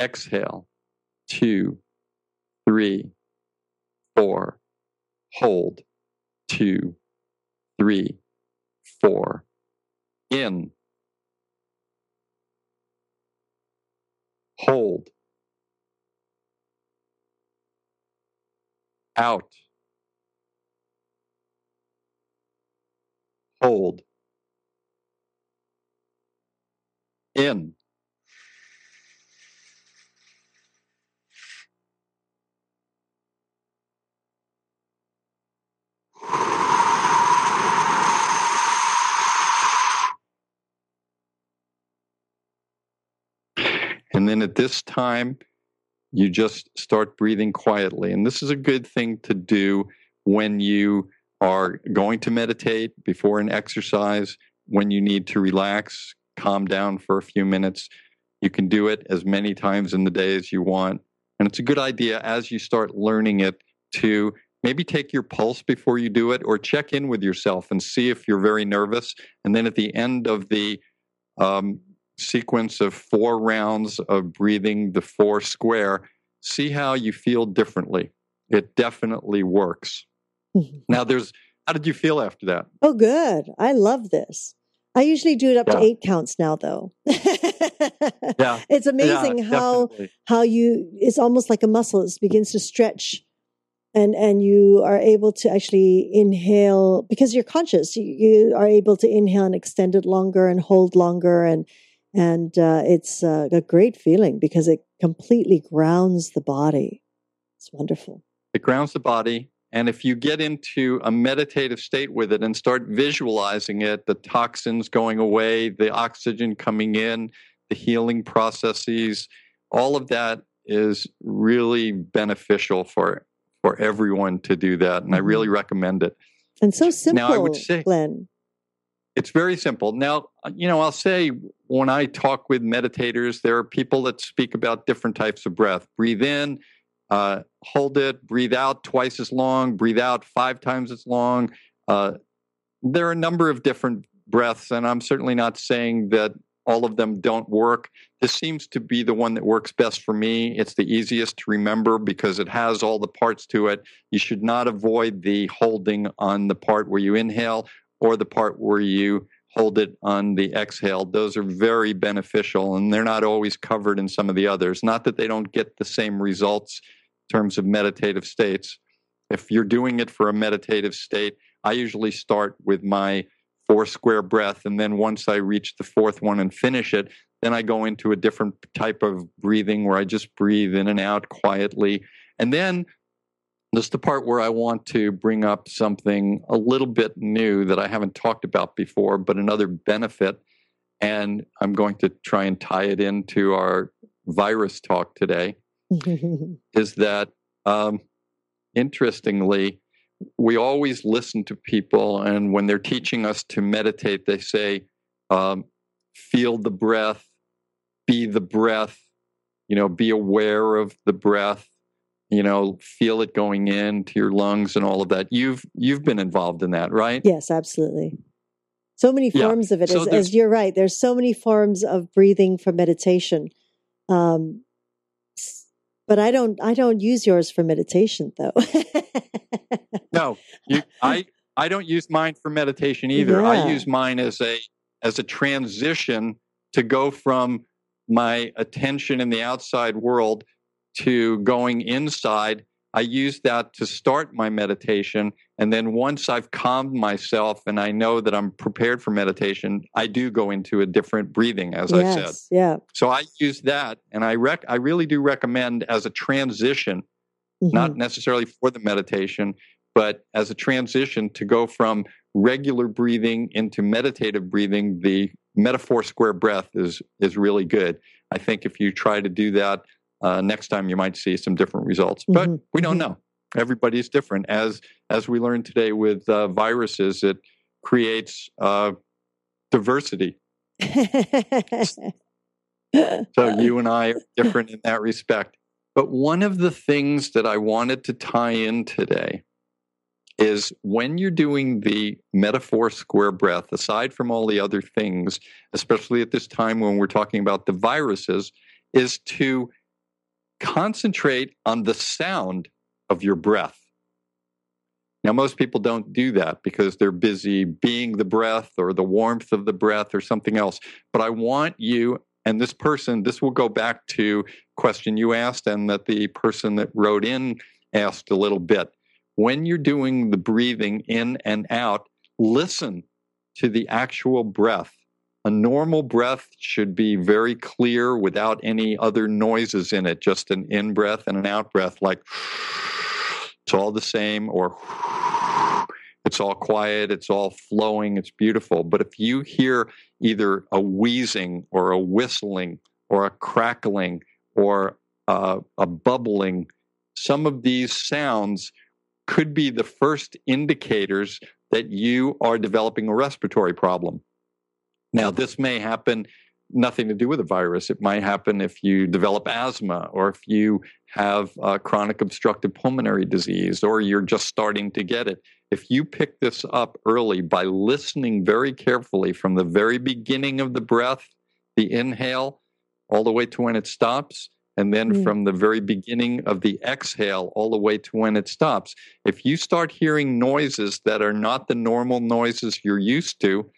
Exhale. Two, three, four. Hold. Two, three, four. In. Hold. out, hold, in. And then at this time, you just start breathing quietly. And this is a good thing to do when you are going to meditate before an exercise, when you need to relax, calm down for a few minutes. You can do it as many times in the day as you want. And it's a good idea as you start learning it to maybe take your pulse before you do it or check in with yourself and see if you're very nervous. And then at the end of the um, sequence of four rounds of breathing the four square, see how you feel differently. It definitely works. Now, there's how did you feel after that? Oh, good. I love this. I usually do it up yeah. to eight counts now, though. yeah, it's amazing yeah, how definitely. how you it's almost like a muscle. It begins to stretch, and and you are able to actually inhale because you're conscious. You, you are able to inhale and extend it longer and hold longer, and and uh, it's uh, a great feeling because it completely grounds the body. It's wonderful. It grounds the body. And if you get into a meditative state with it and start visualizing it, the toxins going away, the oxygen coming in, the healing processes, all of that is really beneficial for for everyone to do that. And I really mm-hmm. recommend it. And so simple, now, I would say, Glenn. It's very simple. Now, you know, I'll say when I talk with meditators, there are people that speak about different types of breath. Breathe in, uh, hold it, breathe out twice as long, breathe out five times as long. Uh, there are a number of different breaths, and I'm certainly not saying that all of them don't work. This seems to be the one that works best for me. It's the easiest to remember because it has all the parts to it. You should not avoid the holding on the part where you inhale or the part where you hold it on the exhale. Those are very beneficial and they're not always covered in some of the others. Not that they don't get the same results in terms of meditative states. If you're doing it for a meditative state, I usually start with my four square breath. And then once I reach the fourth one and finish it, then I go into a different type of breathing where I just breathe in and out quietly. And then this is the part where I want to bring up something a little bit new that I haven't talked about before, but another benefit. And I'm going to try and tie it into our virus talk today. is that um, interestingly, we always listen to people, and when they're teaching us to meditate, they say, um, feel the breath, be the breath, you know, be aware of the breath you know feel it going into your lungs and all of that. You've you've been involved in that right? Yes absolutely. So many forms yeah. of it. So as, as, you're right there's so many forms of breathing for meditation. Um, but i don't i don't use yours for meditation though. No. You, i i don't use mine for meditation either. Yeah. i use mine as a as a transition to go from my attention in the outside world to going inside. I use that to start my meditation. And then once I've calmed myself and I know that I'm prepared for meditation, I do go into a different breathing, as yes, I said. Yeah. So I use that. And I rec- I really do recommend as a transition, mm-hmm. not necessarily for the meditation, but as a transition to go from regular breathing into meditative breathing, the metaphor square breath is is really good. I think if you try to do that uh, next time you might see some different results. But mm-hmm. we don't mm-hmm. know. Everybody's different. As as we learned today with uh, viruses, it creates uh, diversity. so you and I are different in that respect. But one of the things that I wanted to tie in today is when you're doing the metaphor square breath, aside from all the other things, especially at this time when we're talking about the viruses, is to concentrate on the sound of your breath. Now, most people don't do that because they're busy being the breath or the warmth of the breath or something else. But I want you and this person, this will go back to question you asked and that the person that wrote in asked a little bit. when you're doing the breathing in and out, listen to the actual breath. A normal breath should be very clear without any other noises in it, just an in breath and an out breath, like it's all the same, or it's all quiet, it's all flowing, it's beautiful. But if you hear either a wheezing or a whistling or a crackling or uh, a bubbling, some of these sounds could be the first indicators that you are developing a respiratory problem. Now, this may happen nothing to do with a virus. It might happen if you develop asthma or if you have chronic obstructive pulmonary disease or you're just starting to get it. If you pick this up early by listening very carefully from the very beginning of the breath, the inhale, all the way to when it stops, and then mm. from the very beginning of the exhale all the way to when it stops. If you start hearing noises that are not the normal noises you're used to,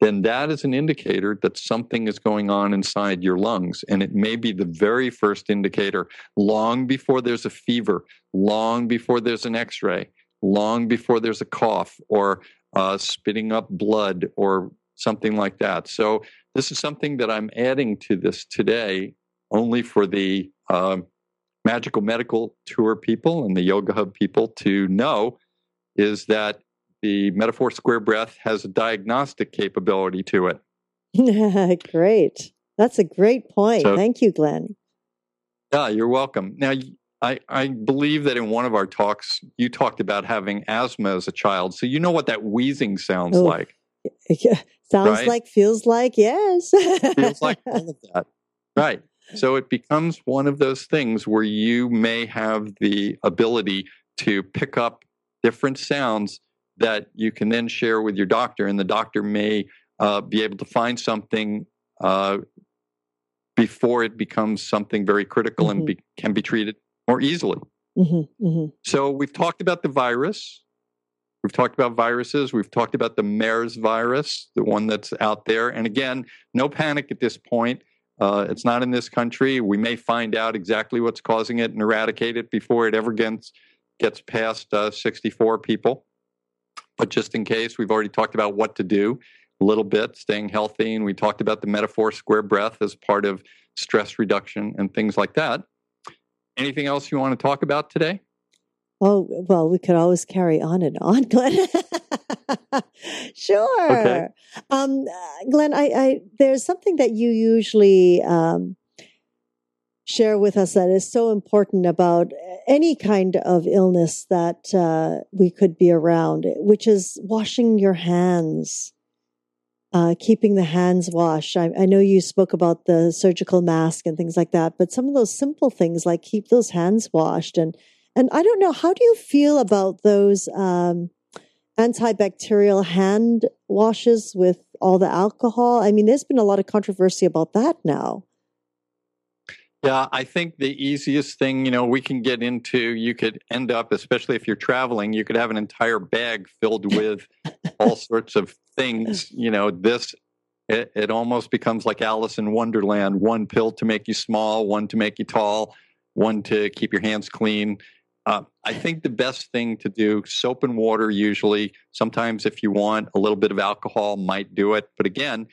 then that is an indicator that something is going on inside your lungs. And it may be the very first indicator long before there's a fever, long before there's an x ray, long before there's a cough or uh, spitting up blood or something like that. So, this is something that I'm adding to this today only for the uh, Magical Medical Tour people and the Yoga Hub people to know is that the Metaphor Square Breath has a diagnostic capability to it. great. That's a great point. So, Thank you, Glenn. Yeah, you're welcome. Now, I, I believe that in one of our talks, you talked about having asthma as a child. So you know what that wheezing sounds oh, like. sounds right? like, feels like, yes. feels like all of that. Right. So it becomes one of those things where you may have the ability to pick up different sounds that you can then share with your doctor, and the doctor may uh, be able to find something uh, before it becomes something very critical mm-hmm. and be, can be treated more easily. Mm-hmm, mm-hmm. So we've talked about the virus. We've talked about viruses. We've talked about the MERS virus, the one that's out there. And again, no panic at this point. Uh, it's not in this country. We may find out exactly what's causing it and eradicate it before it ever gets gets past uh, 64 people. But just in case, we've already talked about what to do a little bit, staying healthy, and we talked about the metaphor square breath as part of stress reduction and things like that. Anything else you want to talk about today? Oh, well, we could always carry on and on, Glenn. sure. Okay. Um, Glenn, I, I, there's something that you usually um, share with us that is so important about any kind of illness that uh, we could be around, which is washing your hands, uh, keeping the hands washed. I, I, know you spoke about the surgical mask and things like that, but some of those simple things like keep those hands washed and and I don't know how do you feel about those um, antibacterial hand washes with all the alcohol? I mean, there's been a lot of controversy about that now. Yeah, I think the easiest thing, you know, we can get into, you could end up, especially if you're traveling, you could have an entire bag filled with all sorts of things. You know, this, it, it, almost becomes like Alice in Wonderland one pill to make you small, one to make you tall, one to keep your hands clean. Uh, I think the best thing to do, soap and water usually. Sometimes, if you want, a little bit of alcohol might do it. But again,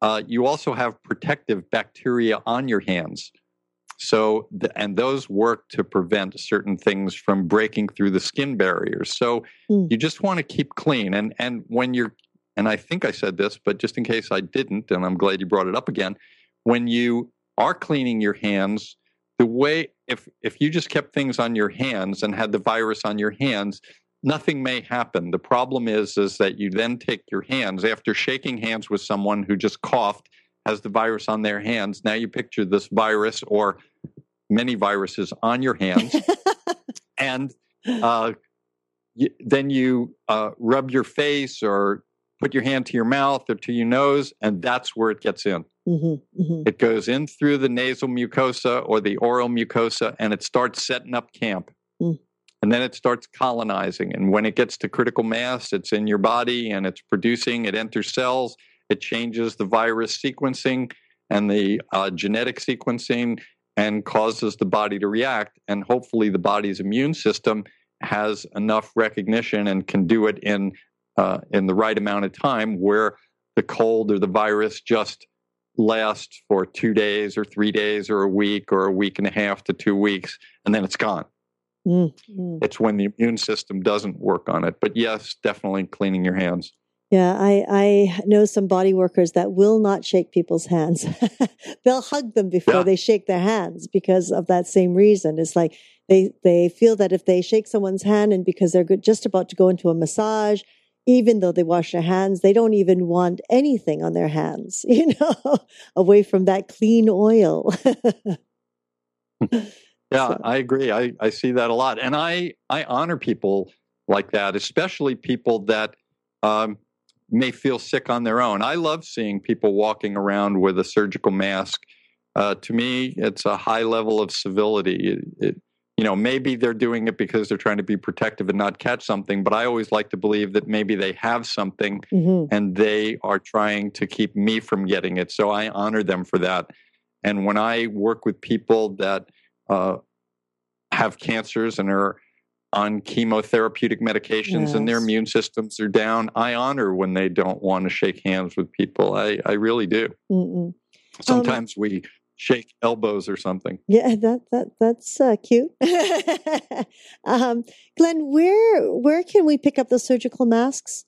uh, you also have protective bacteria on your hands. So, the, and those work to prevent certain things from breaking through the skin barriers. So, mm. you just want to keep clean. And and when you're, and I think I said this, but just in case I didn't, and I'm glad you brought it up again, when you are cleaning your hands, the way if if you just kept things on your hands and had the virus on your hands, nothing may happen. The problem is is that you then take your hands after shaking hands with someone who just coughed has the virus on their hands. Now you picture this virus or many viruses on your hands, and uh, y- then you uh, rub your face or put your hand to your mouth or to your nose, and that's where it gets in. Mm-hmm, mm-hmm. It goes in through the nasal mucosa or the oral mucosa, and it starts setting up camp. Mm. And then it starts colonizing. And when it gets to critical mass, it's in your body and it's producing, it enters cells, it changes the virus sequencing and the uh, genetic sequencing and causes the body to react. And hopefully, the body's immune system has enough recognition and can do it in uh, in the right amount of time, where the cold or the virus just lasts for two days or three days or a week or a week and a half to two weeks, and then it's gone. Mm-hmm. It's when the immune system doesn't work on it. But yes, definitely cleaning your hands. Yeah, I, I know some body workers that will not shake people's hands. They'll hug them before yeah. they shake their hands because of that same reason. It's like they, they feel that if they shake someone's hand and because they're just about to go into a massage, even though they wash their hands, they don't even want anything on their hands, you know, away from that clean oil. yeah, so. I agree. I, I see that a lot. And I, I honor people like that, especially people that, um, may feel sick on their own. I love seeing people walking around with a surgical mask. Uh, to me, it's a high level of civility. It, it, you know, maybe they're doing it because they're trying to be protective and not catch something, but I always like to believe that maybe they have something mm-hmm. and they are trying to keep me from getting it. So I honor them for that. And when I work with people that uh, have cancers and are on chemotherapeutic medications yes. and their immune systems are down. I honor when they don't want to shake hands with people. I, I really do. Mm-mm. Sometimes um, we shake elbows or something. Yeah, that that that's uh, cute. um, Glenn, where where can we pick up the surgical masks?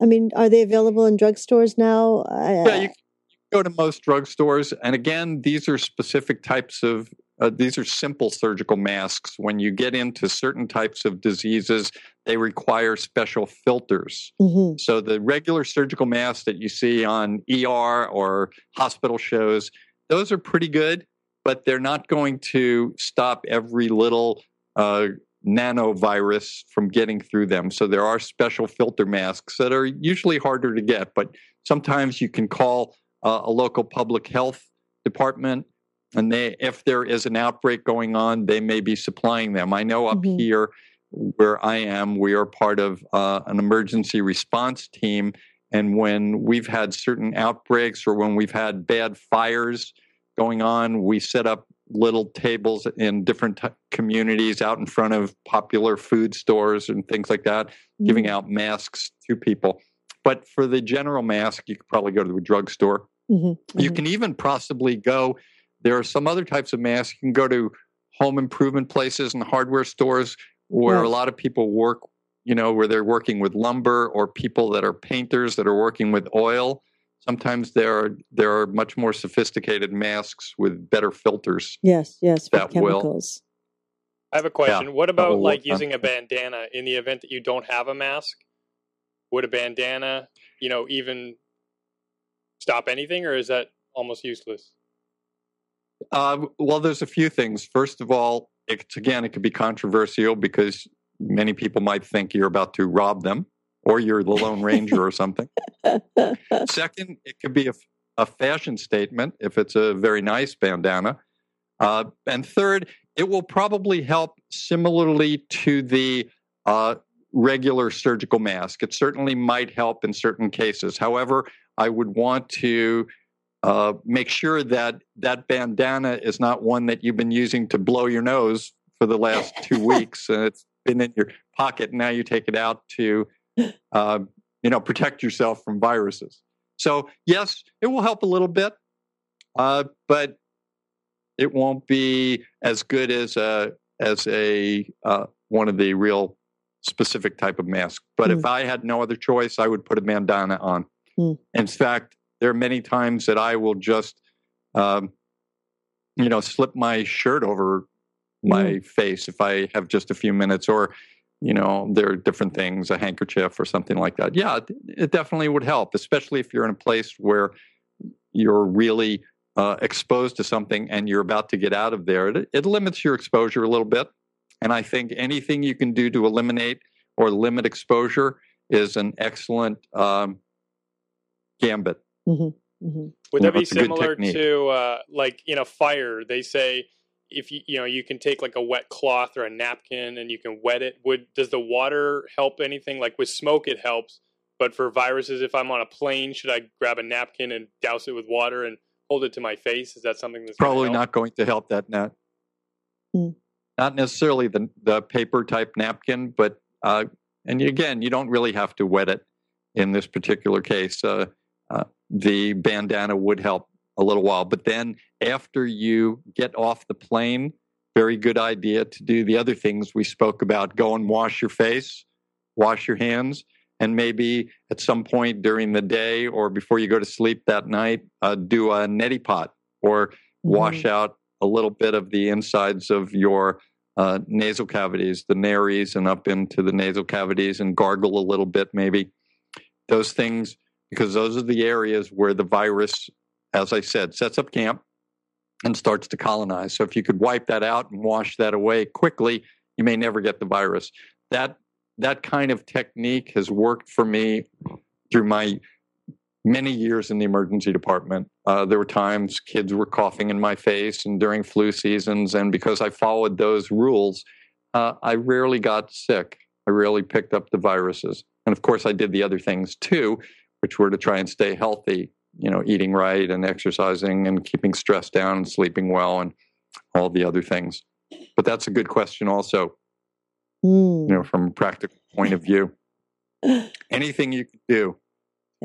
I mean, are they available in drugstores now? yeah, you, you go to most drugstores, and again, these are specific types of uh, these are simple surgical masks. When you get into certain types of diseases, they require special filters. Mm-hmm. So the regular surgical masks that you see on ER or hospital shows, those are pretty good, but they're not going to stop every little uh, nanovirus from getting through them. So there are special filter masks that are usually harder to get, but sometimes you can call uh, a local public health department and they if there is an outbreak going on they may be supplying them i know up mm-hmm. here where i am we are part of uh, an emergency response team and when we've had certain outbreaks or when we've had bad fires going on we set up little tables in different t- communities out in front of popular food stores and things like that mm-hmm. giving out masks to people but for the general mask you could probably go to the drugstore mm-hmm. you mm-hmm. can even possibly go there are some other types of masks. You can go to home improvement places and hardware stores where a lot of people work, you know, where they're working with lumber or people that are painters that are working with oil. Sometimes there are there are much more sophisticated masks with better filters. Yes, yes, that chemicals. Will. I have a question. Yeah, what about like using a bandana in the event that you don't have a mask? Would a bandana, you know, even stop anything, or is that almost useless? Uh, well, there's a few things. First of all, it's again, it could be controversial because many people might think you're about to rob them or you're the Lone Ranger or something. Second, it could be a, a, fashion statement if it's a very nice bandana. Uh, and third, it will probably help similarly to the uh, regular surgical mask. It certainly might help in certain cases. However, I would want to uh, make sure that that bandana is not one that you've been using to blow your nose for the last two weeks and it's been in your pocket. And now you take it out to, uh, you know, protect yourself from viruses. So yes, it will help a little bit, uh, but it won't be as good as a as a uh, one of the real specific type of mask. But mm. if I had no other choice, I would put a bandana on. Mm. In fact, there are many times that I will just, um, you know, slip my shirt over my mm. face if I have just a few minutes, or you know, there are different things, a handkerchief or something like that. Yeah, it definitely would help, especially if you're in a place where you're really uh, exposed to something and you're about to get out of there. It, it limits your exposure a little bit. And I think anything you can do to eliminate or limit exposure is an excellent um, gambit. Mm-hmm. Mm-hmm. Would that be similar to uh, like in a fire? They say if you you know you can take like a wet cloth or a napkin and you can wet it. Would does the water help anything? Like with smoke, it helps, but for viruses, if I'm on a plane, should I grab a napkin and douse it with water and hold it to my face? Is that something that's probably not going to help that net? Mm. not necessarily the the paper type napkin, but uh, and again, you don't really have to wet it in this particular case. Uh, uh, the bandana would help a little while, but then after you get off the plane, very good idea to do the other things we spoke about. Go and wash your face, wash your hands, and maybe at some point during the day or before you go to sleep that night, uh, do a neti pot or wash mm. out a little bit of the insides of your uh, nasal cavities, the nares, and up into the nasal cavities, and gargle a little bit, maybe. Those things, because those are the areas where the virus, as I said, sets up camp and starts to colonize. So if you could wipe that out and wash that away quickly, you may never get the virus. That that kind of technique has worked for me through my many years in the emergency department. Uh, there were times kids were coughing in my face and during flu seasons, and because I followed those rules, uh, I rarely got sick. I rarely picked up the viruses. And of course, I did the other things too, which were to try and stay healthy, you know, eating right and exercising and keeping stress down and sleeping well and all the other things. But that's a good question also, mm. you know, from a practical point of view. Anything you could do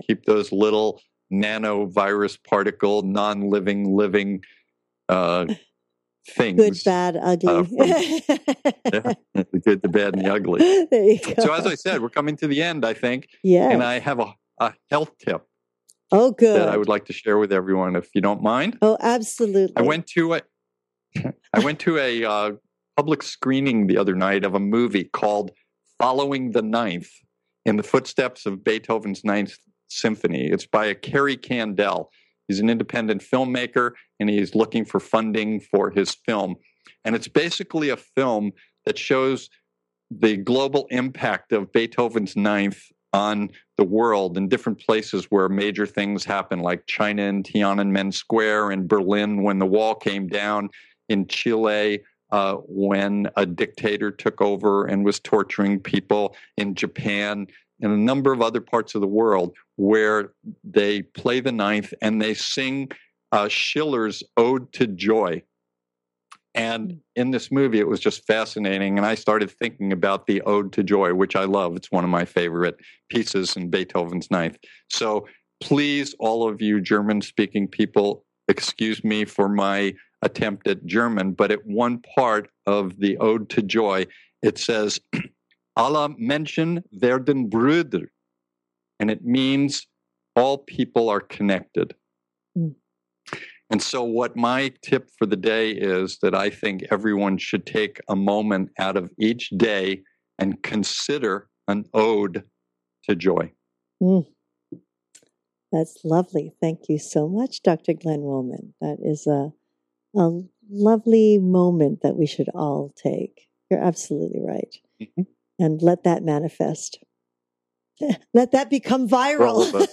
keep those little nanovirus particle, non living, living uh, things. Good, bad, ugly. Uh, from, yeah, the good, the bad, and the ugly. There you go. So, as I said, we're coming to the end, I think. Yeah. And I have a, a health tip. Oh, good. That I would like to share with everyone, if you don't mind. Oh, absolutely. I went to a, I went to a uh, public screening the other night of a movie called "Following the Ninth" in the footsteps of Beethoven's Ninth Symphony. It's by a Kerry Candaele. He's an independent filmmaker and he's looking for funding for his film. And it's basically a film that shows the global impact of Beethoven's Ninth on the world in different places where major things happen, like China and Tiananmen Square, in Berlin when the wall came down, in Chile uh, when a dictator took over and was torturing people, in Japan, in a number of other parts of the world where they play the ninth and they sing uh, Schiller's Ode to Joy. And mm. in this movie, it was just fascinating. And I started thinking about the Ode to Joy, which I love. It's one of my favorite pieces in Beethoven's Ninth. So please, all of you German speaking people, excuse me for my attempt at German, but at one part of the Ode to Joy, it says, Alle Menschen werden Brüder. And it means all people are connected. And so, what my tip for the day is that I think everyone should take a moment out of each day and consider an ode to joy. Mm. That's lovely. Thank you so much, Dr. Glenn Wollman. That is a, a lovely moment that we should all take. You're absolutely right. Mm-hmm and let that manifest. Let that become viral.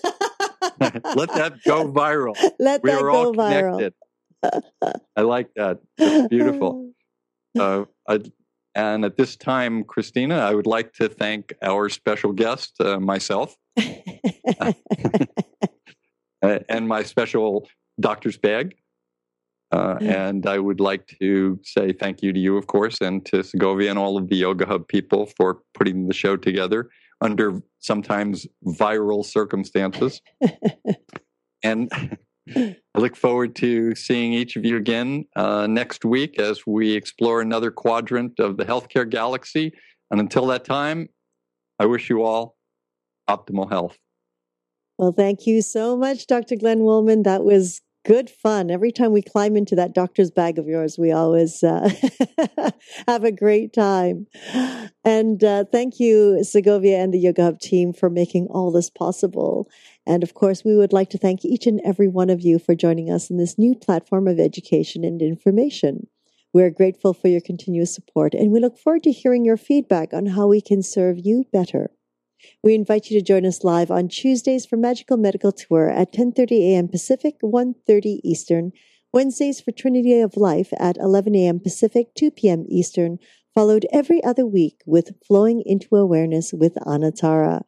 let that go viral. Let we that are all connected. I like that. That's beautiful. Uh, I, and at this time, Christina, I would like to thank our special guest, uh, myself, and my special doctor's bag. Uh, and I would like to say thank you to you, of course, and to Segovia and all of the Yoga Hub people for putting the show together under sometimes viral circumstances. and I look forward to seeing each of you again uh, next week as we explore another quadrant of the healthcare galaxy. And until that time, I wish you all optimal health. Well, thank you so much, Dr. Glenn Wollman. That was good fun. Every time we climb into that doctor's bag of yours, we always uh, have a great time. And uh, thank you, Segovia and the Yoga Hub team, for making all this possible. And of course, we would like to thank each and every one of you for joining us in this new platform of education and information. We're grateful for your continuous support, and we look forward to hearing your feedback on how we can serve you better. We invite you to join us live on Tuesdays for Magical Medical Tour at 10:30 a.m. Pacific, 1:30 Eastern, Wednesdays for Trinity of Life at 11 a.m. Pacific, 2 p.m. Eastern, followed every other week with Flowing into Awareness with Anatara.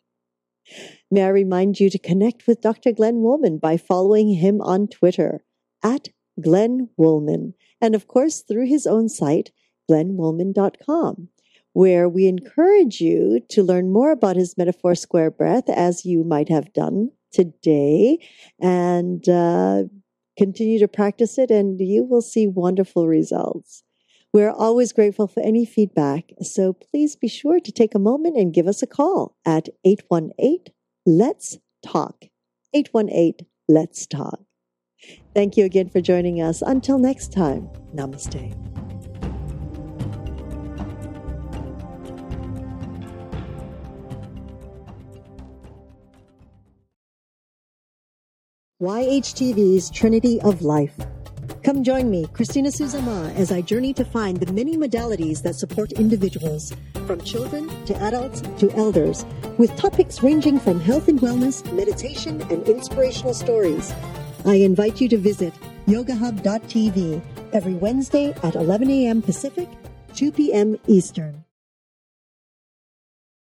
May I remind you to connect with Dr. Glenn Wollman by following him on Twitter at Glenn Wollman, and of course through his own site, glennwollman.com, where we encourage you to learn more about his metaphor square breath as you might have done today and uh, continue to practice it, and you will see wonderful results. We're always grateful for any feedback, so please be sure to take a moment and give us a call at 818 Let's Talk. 818 Let's Talk. Thank you again for joining us. Until next time, namaste. YHTV's Trinity of Life. Come join me, Christina Suzama, as I journey to find the many modalities that support individuals, from children to adults to elders, with topics ranging from health and wellness, meditation, and inspirational stories. I invite you to visit yogahub.tv every Wednesday at 11 a.m. Pacific, 2 p.m. Eastern.